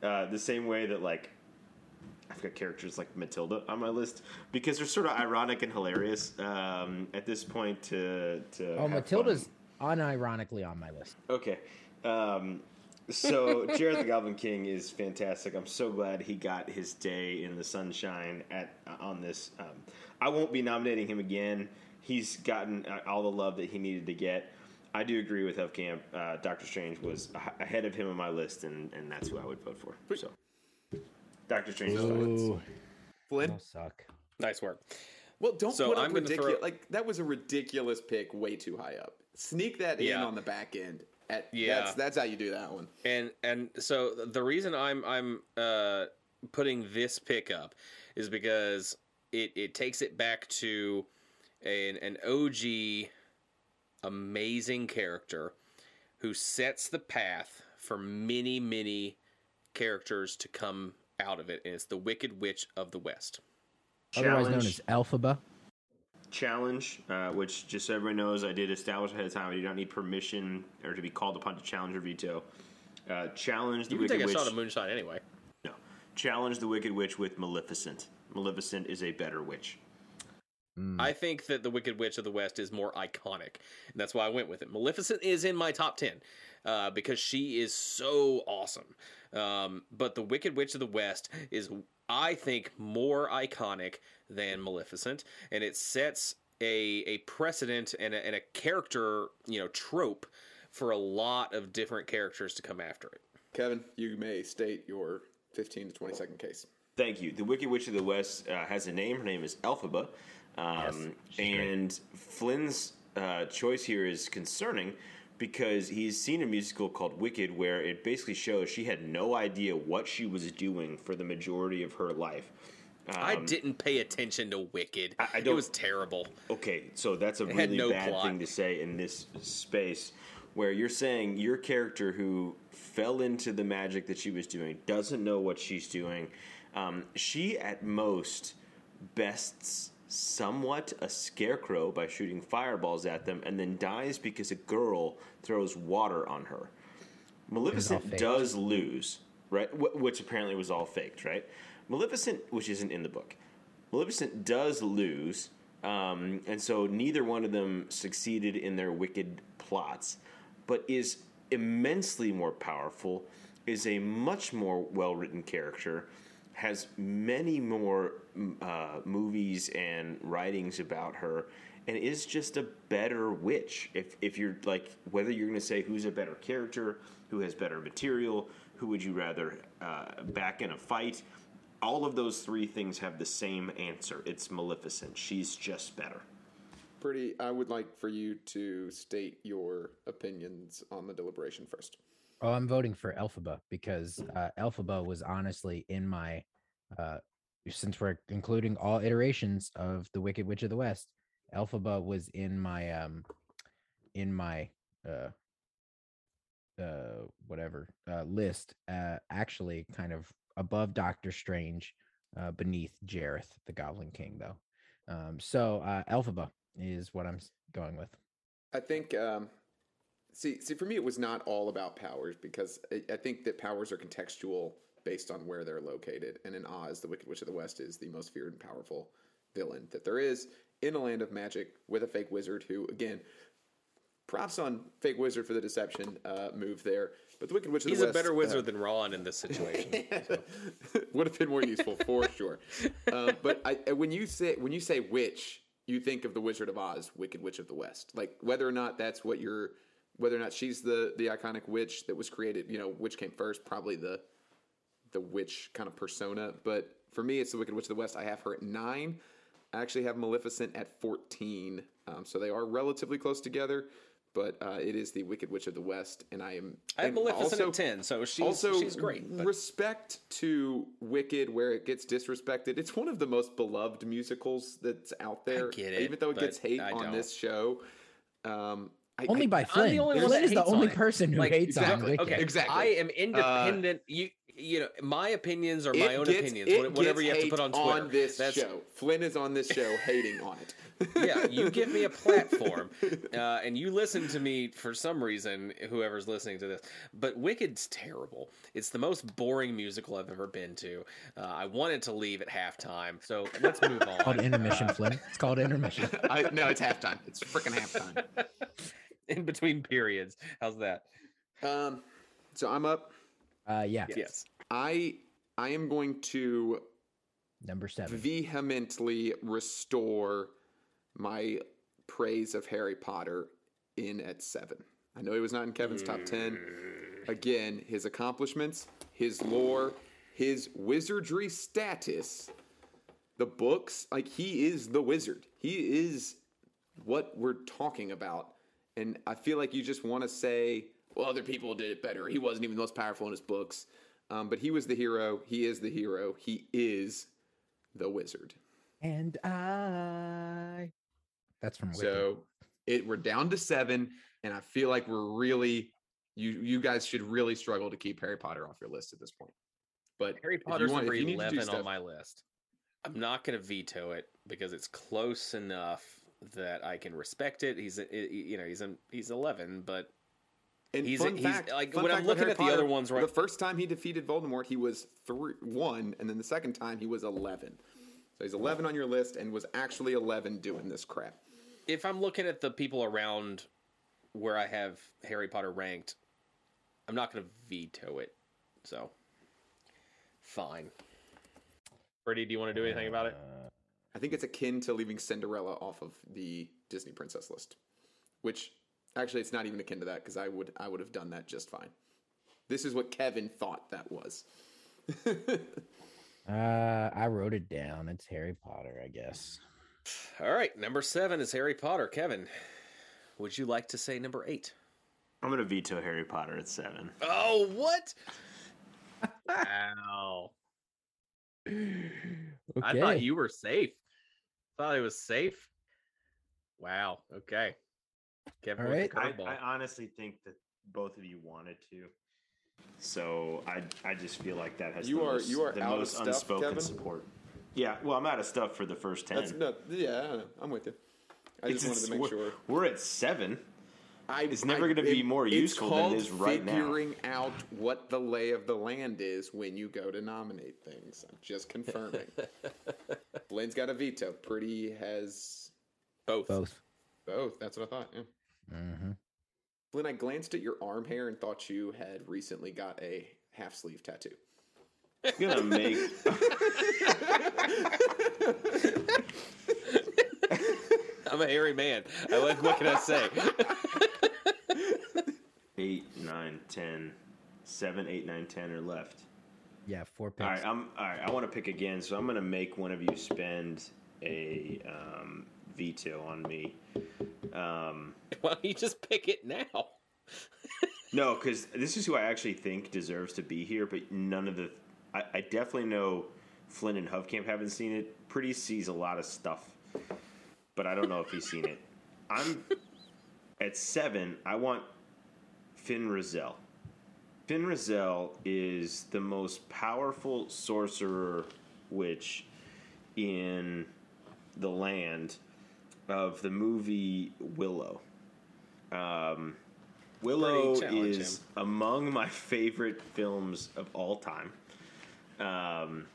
uh, the same way that like I've got characters like Matilda on my list because they're sort of ironic and hilarious um, at this point. To to Oh, Matilda's fun. unironically on my list. Okay. Um, so Jareth the Goblin King is fantastic. I'm so glad he got his day in the sunshine at uh, on this. Um, I won't be nominating him again. He's gotten uh, all the love that he needed to get. I do agree with Huffcamp. Uh, Doctor Strange was a- ahead of him on my list, and, and that's who I would vote for. So, Doctor Strange is fine. Flynn. that'll suck. Nice work. Well, don't So put up I'm gonna ridiculous. throw- Like that was a ridiculous pick, way too high up. Sneak that in Yeah. on the back end. At, Yeah. that's that's how you do that one. And and so the reason I'm I'm uh, putting this pick up is because it, it takes it back to an an OG amazing character who sets the path for many many characters to come out of it, and it's the Wicked Witch of the West. Otherwise known as Elphaba. Challenge, uh, which just so everyone knows, I did establish ahead of time. You don't need permission or to be called upon to challenge or veto. Uh, challenge the You can Wicked take a Witch. shot of moonshine anyway. no, challenge the Wicked Witch with Maleficent. Maleficent is a better witch. Mm. I think that the Wicked Witch of the West is more iconic, and that's why I went with it. Maleficent is in my top ten uh, because she is so awesome. Um, but the Wicked Witch of the West is, I think, more iconic than Maleficent, and it sets a a precedent and a, and a character you know trope for a lot of different characters to come after it. Kevin, you may state your 15 to 20 second case. Thank you. The Wicked Witch of the West uh, has a name. Her name is Elphaba. Um, she's great. and Flynn's uh, choice here is concerning because he's seen a musical called Wicked where it basically shows she had no idea what she was doing for the majority of her life. I didn't pay attention to Wicked. I- I it don't- it was terrible. Okay, so that's a It really no bad plot. thing to say in this space where you're saying your character who fell into the magic that she was doing doesn't know what she's doing. Um, she, at most, bests somewhat a scarecrow by shooting fireballs at them and then dies because a girl throws water on her. Maleficent does lose, right? Wh- Which apparently was all faked, right? Maleficent, which isn't in the book, Maleficent does lose, um, and so neither one of them succeeded in their wicked plots, but is immensely more powerful, is a much more well written character, has many more uh, movies and writings about her, and is just a better witch. If, if you're like, whether you're going to say who's a better character, who has better material, who would you rather uh, back in a fight, all of those three things have the same answer. It's Maleficent. She's just better. Pretty. I would like for you to state your opinions on the deliberation first. Oh, I'm voting for Elphaba because uh, Elphaba was honestly in my. Uh, since we're including all iterations of the Wicked Witch of the West, Elphaba was in my um, in my uh, uh, whatever uh, list. Uh, actually, kind of above Doctor Strange, uh, beneath Jareth, the Goblin King, though. Um, so uh, Elphaba is what I'm going with. I think. Um, see, see, for me, it was not all about powers because I, I think that powers are contextual based on where they're located. And in Oz, the Wicked Witch of the West is the most feared and powerful villain that there is in a land of magic with a fake wizard who, again, props on fake wizard for the deception uh, move there. But the Wicked Witch of He's the a West better uh, wizard than Ron in this situation. would have been more useful for sure. Uh, but I- when you say when you say witch, you think of the Wizard of Oz, Wicked Witch of the West. Like whether or not that's what you're, whether or not she's the the iconic witch that was created. You know, which came first? Probably the the witch kind of persona. But for me, it's the Wicked Witch of the West. I have her at nine. I actually have Maleficent at fourteen. Um, so they are relatively close together. But uh, it is the Wicked Witch of the West, and I am. I have Maleficent also- at ten, so she's also, she's great. But respect to Wicked, where it gets disrespected. It's one of the most beloved musicals that's out there. get it, even though it gets hate on this show. Um, I, Only I- by Flynn. I'm the only one Flynn that is the only on it. person who Like, hates on exactly. Wicked. okay, Exactly. I am independent. you You know, my opinions are my own gets- opinions. Whatever you have to put on Twitter. on this That's- show. Flynn is on this show hating on it. yeah, you give me a platform, uh, and you listen to me for some reason. Whoever's listening to this, but Wicked's terrible. It's the most boring musical I've ever been to. Uh, I wanted to leave at halftime, so let's move on. It's Called intermission, Uh, Flynn. It's called intermission. I, no, it's halftime. It's freaking halftime. In between periods. How's that? Um, so I'm up. Uh, yeah, Yes. I I am going to number seven. vehemently restore my praise of Harry Potter in at seven. I know he was not in Kevin's top ten. Again, his accomplishments, his lore, his wizardry status, the books, like he is the wizard. He is what we're talking about. And I feel like you just want to say, well, other people did it better. He wasn't even the most powerful in his books. Um, but he was the hero. He is the hero. He is the wizard. And I. That's from Wicked. So it we're down to seven, and I feel like we're really you you guys should really struggle to keep Harry Potter off your list at this point. But Harry if Potter's want- number you need to do eleven on my list. I'm not going to veto it because it's close enough that I can respect it. He's, a, i- you know, he's a, he's 11, but And He's- fun he's- fact, like, fun when I'm looking Harry at the other ones where I- the first time he defeated Voldemort, he was three one, and then the second time he was eleven. So he's eleven on your list, and was actually eleven doing this crap. if I'm looking at the people around where I have Harry Potter ranked, I'm not going to veto it. So, fine. Freddie, do you want to do anything about it? Uh, I think it's akin to leaving Cinderella off of the Disney princess list, which actually it's not even akin to that because I would I would have done that just fine. This is what Kevin thought that was. Uh, I wrote it down. It's Harry Potter, I guess. All right, number seven is Harry Potter. Kevin, would you like to say number eight? I'm gonna veto Harry Potter at seven. Oh, what? Wow. Okay. I thought you were safe. Thought it was safe. Wow. Okay. Kevin All with I. I honestly think that both of you wanted to. So I I just feel like that has You the are- most, you are the out of stuff, unspoken Kevin? support. Yeah, well, I'm out of stuff for the first ten. That's no, yeah, I know. I'm with you. I just wanted to make we're, sure. we're at seven. I, It's never gonna be more useful than it called is right now. Figuring out what the lay of the land is when you go to nominate things. I'm just confirming. Blaine's got a veto. Pretty has Both. both. both. That's what I thought. Yeah. Mm-hmm. Blaine, I glanced at your arm hair and thought you had recently got a half sleeve tattoo. I'm gonna make I'm a hairy man. I like. What can I say? eight, nine, ten, seven, eight, nine, ten are left. Yeah, four picks. All right, I'm all right. I want to pick again, so I'm gonna make one of you spend a um, veto on me. Um, Why don't you just pick it now? no, because this is who I actually think deserves to be here, but none of the. I, I definitely know Flynn and Hovkamp haven't seen it. Pretty sees a lot of stuff, but I don't know if he's seen it. I'm at seven. I want Fin Raziel. Fin Raziel is the most powerful sorcerer witch in the land of the movie Willow. Um, Willow is him. among my favorite films of all time. Um,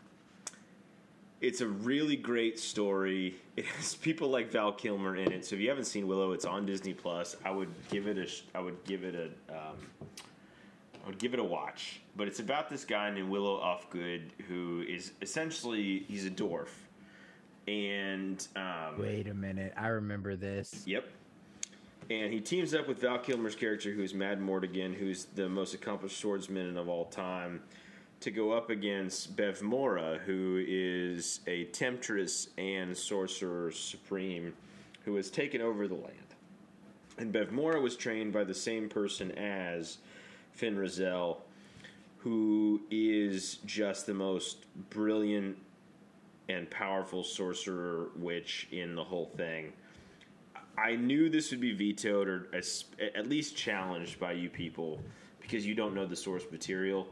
it's a really great story. It has people like Val Kilmer in it. So if you haven't seen Willow, it's on Disney Plus. I would give it a. I would give it a. Um, I would give it a watch. But it's about this guy named Willow Ufgood who is essentially he's a dwarf, and um, Wait a minute. I remember this. Yep. And he teams up with Val Kilmer's character, who's Madmartigan, who's the most accomplished swordsman of all time, to go up against Bavmorda, who is a temptress and sorcerer supreme, who has taken over the land. And Bavmorda was trained by the same person as Fin Raziel, who is just the most brilliant and powerful sorcerer witch in the whole thing. I knew this would be vetoed or at least challenged by you people because you don't know the source material.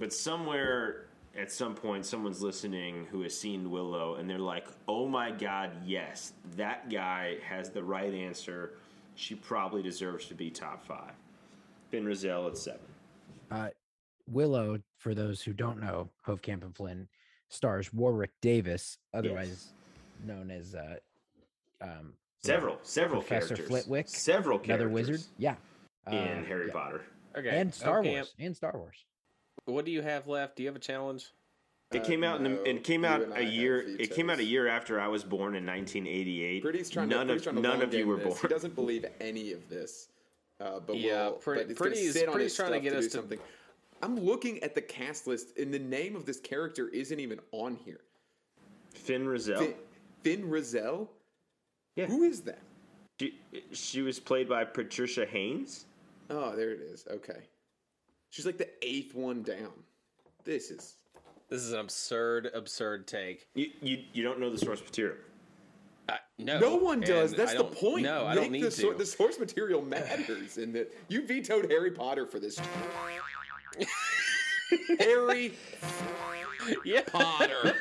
But somewhere at some point, someone's listening who has seen Willow, and they're like, "Oh my God, yes, that guy has the right answer. She probably deserves to be top five. Ben Rizal at seven. Uh, Willow, for those who don't know, Hovkamp and Flynn stars Warwick Davis, otherwise known as uh, um, Several, several Professor characters. Flitwick, several another characters wizard. Yeah, in Uh, Harry yeah. Potter. Okay. and Star Okay, Wars, and Star Wars. What do you have left? Do you have a challenge? It Uh, came out in no, the, it came out and I a have year. It came out a year after I was born in 1988. Pretty's trying none to, of trying to none of you were this. born. He doesn't believe any of this. Uh, but Yeah, we'll, Pretty- but it's gonna Pretty's- sit on Pretty's his trying to get to us to- something. I'm looking at the cast list, and the name of this character isn't even on here. Fin Raziel. Finn, Fin Raziel. Yeah. Who is that? She, she was played by Patricia Hayes. Oh, there it is. Okay, she's like the eighth one down. This is This is an absurd, absurd take. You, you you don't know the source material. Uh, no, no one does. That's the point. No, I Make don't need the, to. the source material matters, and that you vetoed Harry Potter for this. Harry yeah. Potter.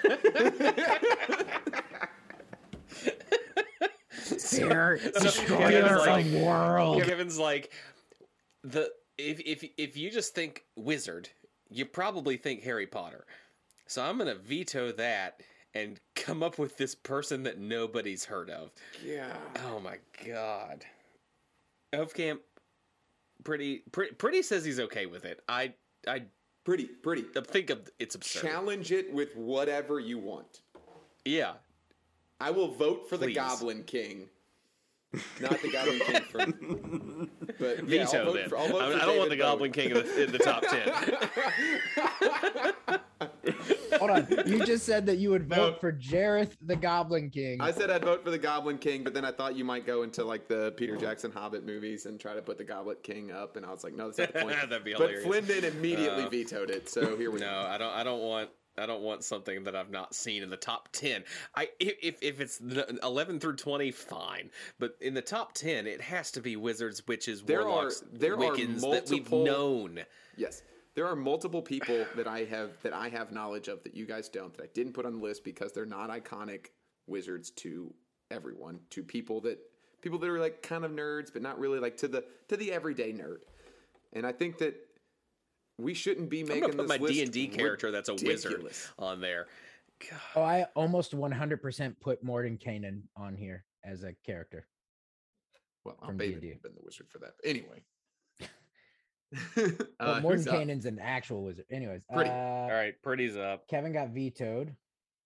They're Kevin's destroyer like- world. Kevin's like the if if if you just think wizard, you probably think Harry Potter. So I'm gonna veto that and come up with this person that nobody's heard of. yeah. Oh my god. Camp pretty pretty pretty says he's okay with it. I I Pretty, pretty. think of it's absurd. Challenge it with whatever you want. yeah. I will vote for the Goblin King. Not the Goblin King from. But yeah, Veto I'll then. for, I'll I, I don't want the Bowie. Goblin King in the, in the top ten. Hold on, you just said that you would vote No. for Jareth the Goblin King. I said I'd vote for the Goblin King, but then I thought you might go into like the Peter Jackson Hobbit movies and try to put the Goblet King up, and I was like, no, that's not the point. That'd be but hilarious. Flynn immediately Uh, vetoed it, so here we No, go. I don't. I don't want. I don't want something that I've not seen in the top ten. I if if, it's eleven through twenty, fine. But in the top ten, it has to be wizards, witches, There are- warlocks, there are Wiccans that we've known. Yes, there are multiple people that I have that I have knowledge of that you guys don't that I didn't put on the list because they're not iconic wizards to everyone, to people that people that are like kind of nerds, but not really like to the to the everyday nerd. And I think that we shouldn't be making I'm making gonna put this my D and D character that's a wizard on there. oh, I almost 100% put Mordenkainen on here as a character. Well, I'll from be been the wizard for that. But anyway. Well, uh, Morden who's up? Kanan's an actual wizard. Anyways, Pretty. uh, All right, Pretty's up. Kevin got vetoed.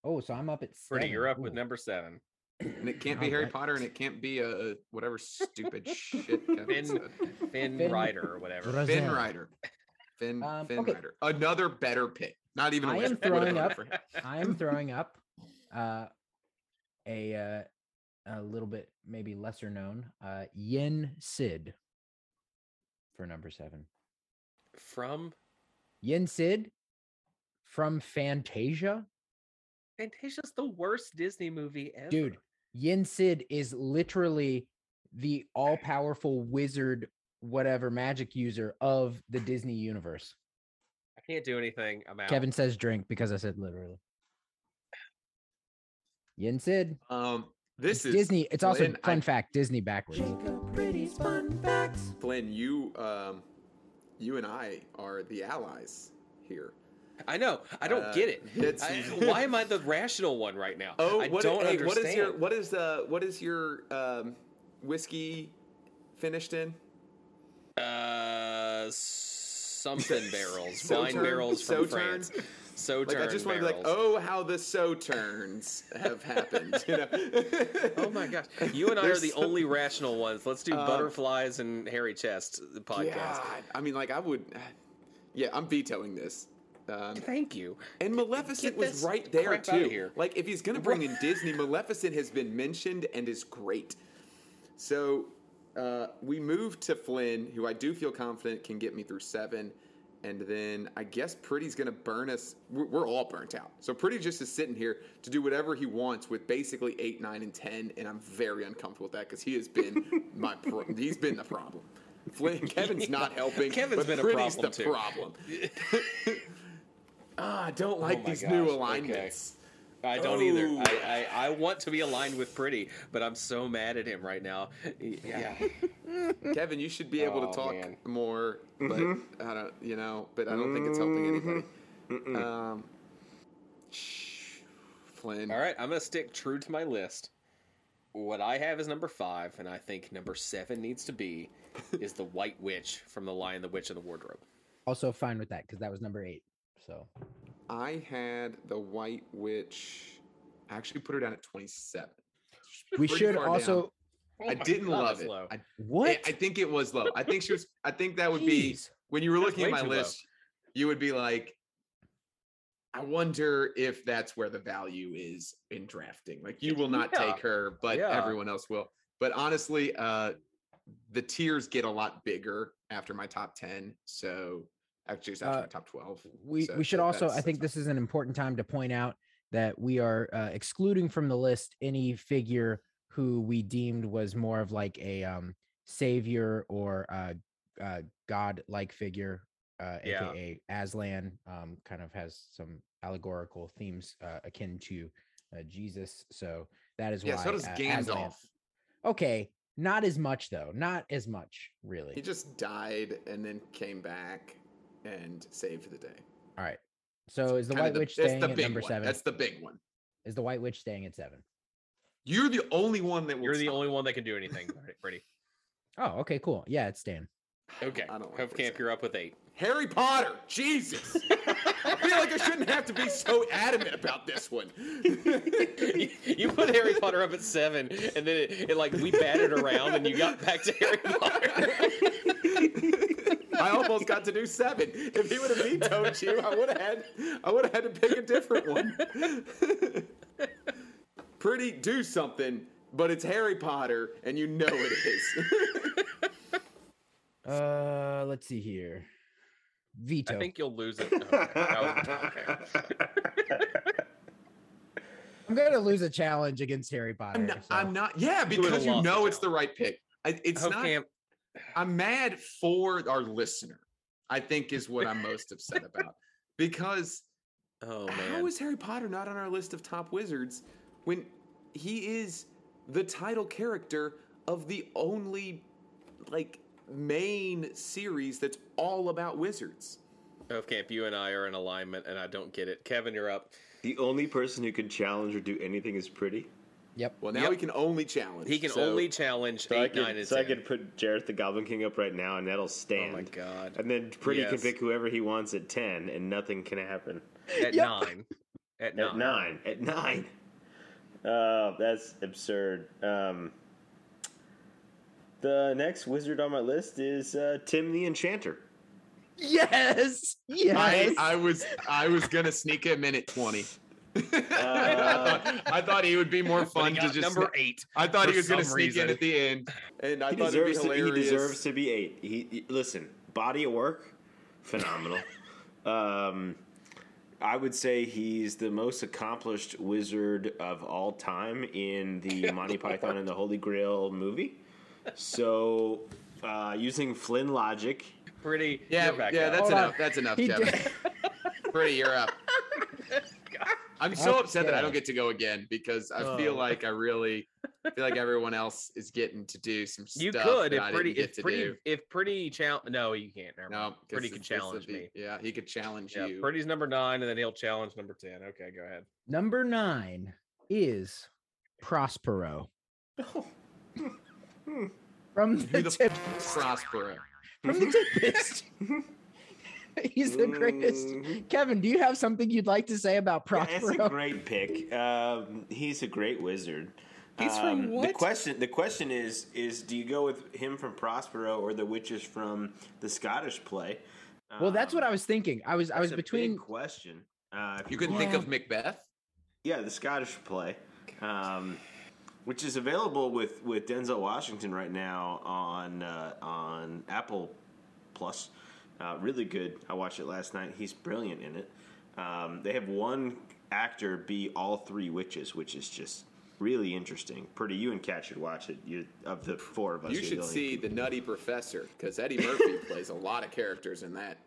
Oh, so I'm up at Pretty, seven. you're up with number seven. And it can't be Harry. Potter, and it can't be a whatever stupid shit. Kevin Finn, said. Finn, Finn- Rider or whatever. Raziel. Finn Rider. Finn, Um, Finn okay. Rider. Another better pick. Not even a I am throwing up. I am throwing up uh, a uh, a little bit maybe lesser known uh, Yen Sid for number seven. From Yen Sid from Fantasia, Fantasia's the worst Disney movie ever. dude. Yen Sid is literally the all powerful wizard, whatever magic user of the Disney universe. I can't do anything. I'm out. Kevin says drink because I said literally. Yen Sid. Um, this It's is Disney. It's also Flynn, fun I- fact Disney backwards. Flynn, you, um, you and I are the allies here. I know. I don't Uh, get it. I, why am I the rational one right now? Oh, I what, don't hey, understand. what is your what is uh what is your um whiskey finished in? Uh something barrels, wine barrels from so France. So Like I just want to be like, oh, how the so turns have happened. You know? Oh my gosh! You and I are the some- only rational ones. Let's do Um, butterflies and hairy chest podcast. I mean, like I would. Yeah, I'm vetoing this. Um, Thank you. And Maleficent was right there too. here. Like if he's gonna bring in Disney, Maleficent has been mentioned and is great. So uh, we move to Flynn, who I do feel confident can get me through seven, and then I guess Pretty's gonna burn us. We're, all burnt out. So Pretty just is sitting here to do whatever he wants with basically eight, nine, and ten, and I'm very uncomfortable with that because he has been my pro- he's been the problem. Flynn, Kevin's not helping. Kevin's but been a problem, the too. problem. Ah, I don't like my these gosh, new okay. Alignments. I don't either. Oh. I, I, I want to be aligned with Pretty, but I'm so mad at him right now. Yeah. Kevin, you should be able Oh, to talk man. more, but I don't, you know, but I don't think it's helping anybody. Um, shh, Flynn. All right, I'm gonna stick true to my list. What I have is number five, and I think number seven needs to be is the White Witch from the Lion, the Witch, and the Wardrobe. Also fine with that because that was number eight. So I had the White Witch. I actually put her down at 27. we should far also. I didn't God, love it. low. I, What? I think it was low. I think she was. I think that would be when you were That's looking at my too low. list. You would be like, I wonder if that's where the value is in drafting. Like you will not Yeah. take her, but Yeah. everyone else will. But honestly, uh, the tiers get a lot bigger after my top ten. So actually, it's after Uh, my top twelve. we So we should that- also i think this is an important time to point out that we are uh, excluding from the list any figure who we deemed was more of like a um savior or uh, uh god like figure uh Yeah. aka aslan um kind of has some allegorical themes uh, akin to uh, jesus so that is Yeah, why so does uh, Gandalf. Aslan- okay not as much though not as much really He just died and then came back and saved the day. all right so is the Kinda white witch staying the at number one. seven That's the big one. is the white witch staying at seven You're the only one that will. You're the stop. only one that can do anything, Pretty. Oh, okay, cool. Yeah, it's Dan. Okay, I don't like Hove what Camp, you're up with eight. Harry Potter. Jesus. I feel like I shouldn't have to be so adamant about this one. you, you put Harry Potter up at seven, and then it, it like we batted around, and you got back to Harry Potter. I almost got to do seven. If he would have vetoed you, I would have had. I would have had to pick a different one. Pretty do something, but it's Harry Potter, and you know it is. Uh, let's see here. Veto. I think you'll lose it. Okay, okay. I'm gonna lose a challenge against Harry Potter. I'm not. so- I'm not yeah, because you know it's the right pick. I, it's Hove not. Camp, I'm mad for our listener. I think is what I'm most upset about because oh how man, is Harry Potter not on our list of top wizards when he is the title character of the only like main series that's all about wizards? Hove Camp, you and I are in alignment, and I don't get it. Kevin, you're up. The only person who can challenge or do anything is pretty. Yep. Well, now Yep. we can only challenge. He can so- only challenge So I eight, nine, could, and so I ten. could put Jareth the Goblin King up right now, and that'll stand. Oh my god! And then Pretty can pick whoever he wants at ten, and nothing can happen. At Yep. nine. At nine. At nine. nine. At nine. Uh, that's absurd. Um, the next wizard on my list is uh, Tim the Enchanter. Yes. Yes. I, I was I was gonna sneak him in at twenty. I, thought, I thought he would be more fun to just. number eight. I thought he was gonna sneak reason. in at the end, and I He thought it'd be deserves, to, he deserves to be eight. He, he- listen, body of work, phenomenal. um, I would say he's the most accomplished wizard of all time in the Monty Python and the Holy Grail movie. So, uh, using Flynn logic, Pretty. Yeah, back yeah, up. that's Hold enough. on. That's enough, He Kevin. did- Pretty, you're up. I'm so upset that I don't get to go again because I feel Oh. like I really feel like everyone else is getting to do some You stuff could that if I pretty if pretty do. if pretty challenge. No, you can't. Never No, pretty it's- could challenge be- me. Yeah, he could challenge Yeah, you. pretty's number nine, and then he'll challenge number ten. Okay, go ahead. Number nine is Prospero from the, the tip, Prospero. from the Tempest. He's the greatest. Mhm. Kevin, do you have something you'd like to say about Yeah, it's a Prospero? great pick. Um, he's a great wizard. He's from Um, The question, the question is, is do you go with him from Prospero or the witches from the Scottish play? well, that's Um, what I was thinking. I was I was that's a big between question. Uh, if You you're couldn't think of Macbeth? Yeah, the Scottish play, um, which is available with, with Denzel Washington right now on uh, on Apple Plus. Uh, really good. I watched it last night. He's brilliant in it. Um, they have one actor be all three witches, which is just really interesting. Pretty, you and Kat should watch it. You of the four of us, You should the see people- the Nutty Professor because Eddie Murphy plays a lot of characters in that.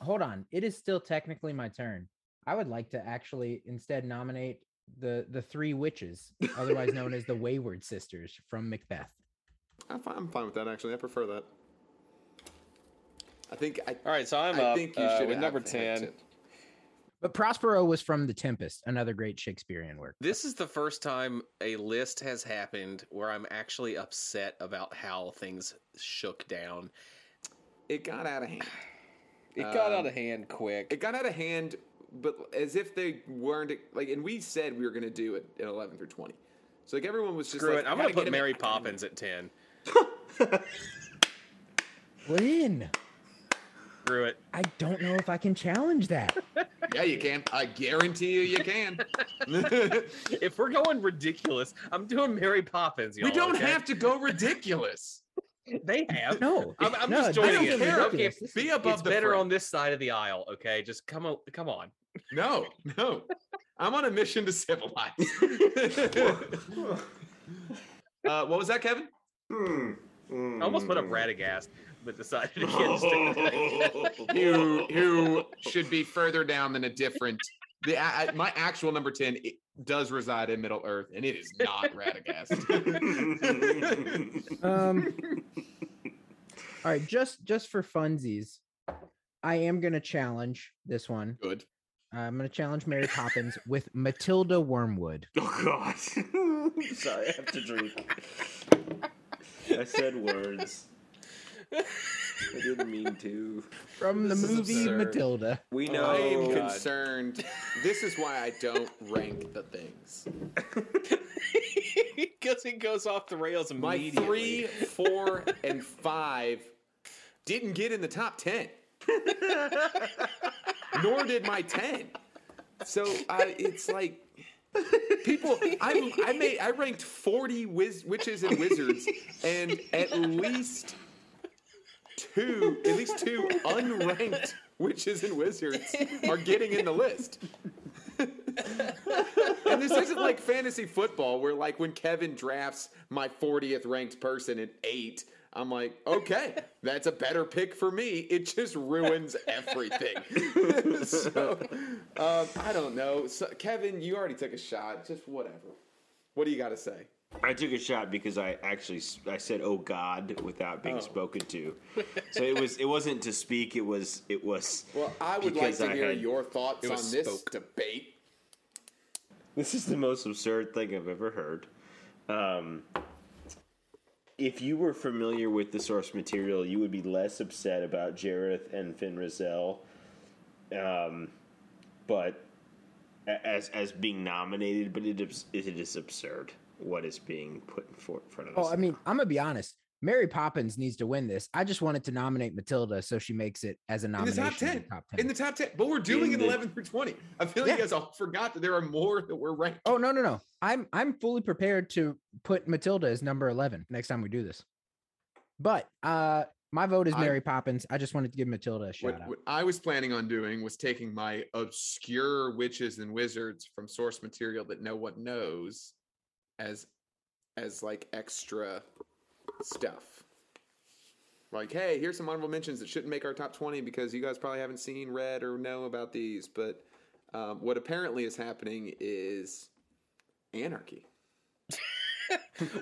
hold on. It is still technically my turn. I would like to actually instead nominate the the three witches, otherwise known as the Wayward Sisters from Macbeth. I'm fine, I'm fine with that. Actually, I prefer that. I think I. All right, so I'm I up think you uh, should with number ten. to. But Prospero was from The Tempest, another great Shakespearean work. This is the first time a list has happened where I'm actually upset about how things shook down. It got out of hand. It got out Um, of hand quick. It got out of hand, but as if they weren't like. And we said we were going to do it in 11 through 20. So like everyone was just Screw like, it. I'm gonna put Mary in, I gotta Poppins at ten. Lynn, Screw it. I don't know if I can challenge that. Yeah, you can. I guarantee you, you can. If we're going ridiculous, I'm doing Mary Poppins. Y'all, we don't okay? have to go ridiculous. They have. No, I'm, I'm no, just this joining is it. Okay, Be is- above it's the better fray. on this side of the aisle. Okay, just come on. Come on. No, no. I'm on a mission to civilize. uh, what was that, Kevin? Hmm. I almost put up Radagast, but decided against it. Who who should be further down than a different. The I, I- my actual number ten it does reside in Middle Earth, and it is not Radagast. Um. all right, just just for funsies, I am gonna challenge this one. Good. I'm gonna challenge Mary Poppins with Matilda Wormwood. Oh God! Sorry, I have to drink. I said words. I didn't mean to. From the This is movie absurd. Matilda. We oh, know. I am Oh, God. concerned. This is why I don't rank the things. Because it goes off the rails My immediately. three, four, and five didn't get in the top ten. Nor did my ten. So I, it's like people. I I made I ranked forty wiz, witches and wizards, and at least two, at least two unranked witches and wizards are getting in the list. and this isn't like fantasy football where like when Kevin drafts my 40th ranked person at eight, I'm like, okay, that's a better pick for me. It just ruins everything. so um, I don't know. So, Kevin, you already took a shot. Just whatever. What do you got to say? I took a shot because I actually I said "Oh God" without being Oh. spoken to. So it was it wasn't to speak. It was it was. Well, I would like to I hear had- your thoughts on this spoke. debate. This is the most absurd thing I've ever heard. Um, if you were familiar with the source material, you would be less upset about Jareth and Fin Raziel. Um, but as as being nominated, but it is it is absurd what is being put in front of us. Oh, I mean, I'm gonna be honest. Mary Poppins needs to win this. I just wanted to nominate Matilda so she makes it as a In the top 10. top In the top 10. But we're doing In it 11 through 20. I feel like Yeah. you guys all forgot that there are more that we're ranked. Oh no no no! I'm I'm fully prepared to put Matilda as number eleven next time we do this. But uh, my vote is I- Mary Poppins. I just wanted to give Matilda a shout What, out. what I was planning on doing was taking my obscure witches and wizards from source material that no one knows as as like extra stuff. Like, hey, here's some honorable mentions that shouldn't make our top 20 because you guys probably haven't seen, read, or know about these. But um, what apparently is happening is anarchy.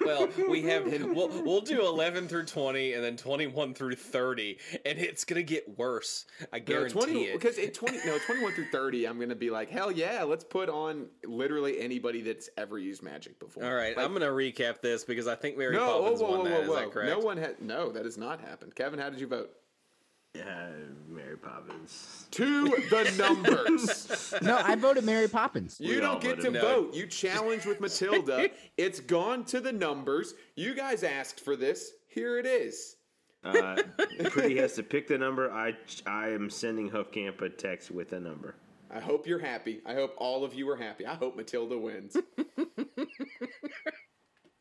well, we have we'll we'll do 11 through 20 and then 21 through 30 and it's going to get worse. I No, guarantee 20 it. because at 20 no 21 through 30 I'm going to be like hell yeah let's put on literally anybody that's ever used magic before. All right, Like, I'm going to recap this because I think Mary No, whoa, Poppins whoa, won whoa, that. whoa, Is whoa. that correct? No one had no that has not happened. Kevin, how did you vote? Uh, Mary Poppins. To the numbers. No, I voted Mary Poppins. You We don't get to no. vote. You challenged with Matilda. it's gone to the numbers. You guys asked for this. Here it is. Uh, Pretty has to pick the number. I I am sending Hoofcamp a text with a number. I hope you're happy. I hope all of you are happy. I hope Matilda wins.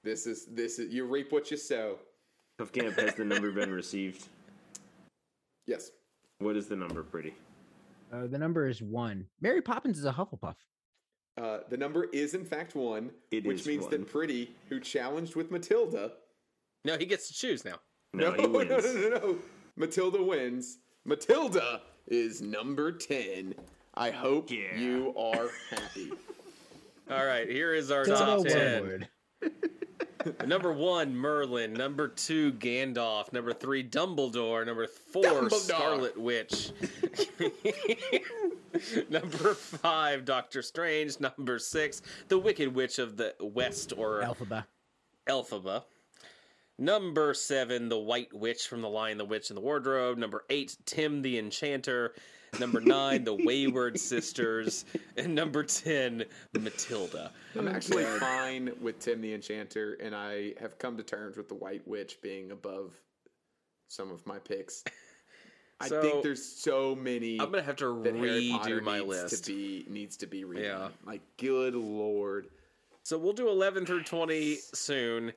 this is this is you reap what you sow. Hoofcamp has the number been received? Yes. What is the number, Pretty? Uh, the number is one. Mary Poppins is a Hufflepuff. Uh, the number is in fact one, It which is means one. that Pretty, who challenged with Matilda, No, he gets to choose now. No, he no, wins. no, no, no, Matilda wins. Matilda is number ten. I hope Yeah. you are happy. All right, here is our Dildo top one ten. word. Number one, Merlin. Number two, Gandalf. Number three, Dumbledore. Number four, Dumbledore. Scarlet Witch. Number five, Doctor Strange. Number six, the Wicked Witch of the West, or Alphaba. Elphaba. Number seven, the White Witch from The Lion, the Witch, and the Wardrobe. Number eight, Tim the Enchanter. Number nine, the Wayward Sisters. And number ten, Matilda. I'm actually fine with Tim the Enchanter, and I have come to terms with the White Witch being above some of my picks. I So, think there's so many. I'm gonna have to that Harry redo my needs list. to be needs to be redone. Yeah. Like, good lord. So we'll do 11 through 20 soon,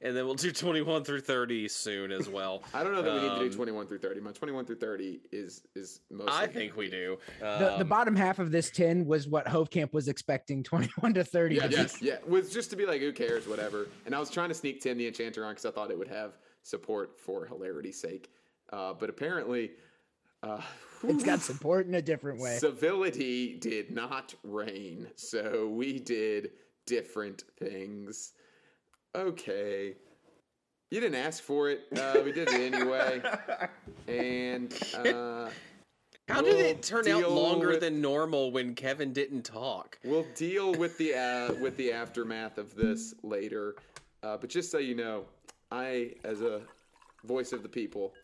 and then we'll do 21 through 30 soon as well. I don't know that we need to Um, do 21 through 30. My 21 through 30 is is mostly. I think we do. The, the Um, bottom half of this 10 was what Hovecamp was expecting 21 to 30. Yeah, to yes, yeah. Was just to be like, who cares, whatever. And I was trying to sneak Tim the Enchanter on because I thought it would have support for hilarity's sake. Uh, but apparently, uh, It's got support in a different way. civility did not reign. So we did different things. Okay. You didn't ask for it. Uh, we did it anyway. And uh, How did we'll it turn out longer with- than normal when Kevin didn't talk? We'll deal with the uh, with the aftermath of this later. Uh, but just so you know, I, as a voice of the people,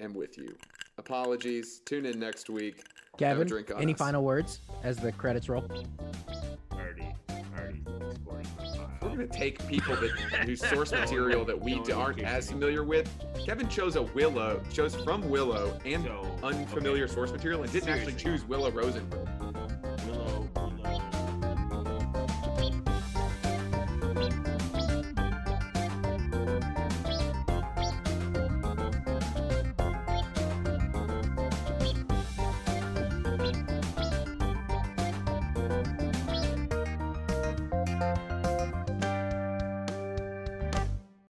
am with you. Apologies. Tune in next week. Have a Kevin, drink any us. final words as the credits roll? Already, already exploring my file. We're gonna take people that whose source material that we aren't as familiar with. Kevin chose a Willow, chose from Willow and So, unfamiliar okay. source material, and didn't actually Seriously. choose Willow Rosenberg.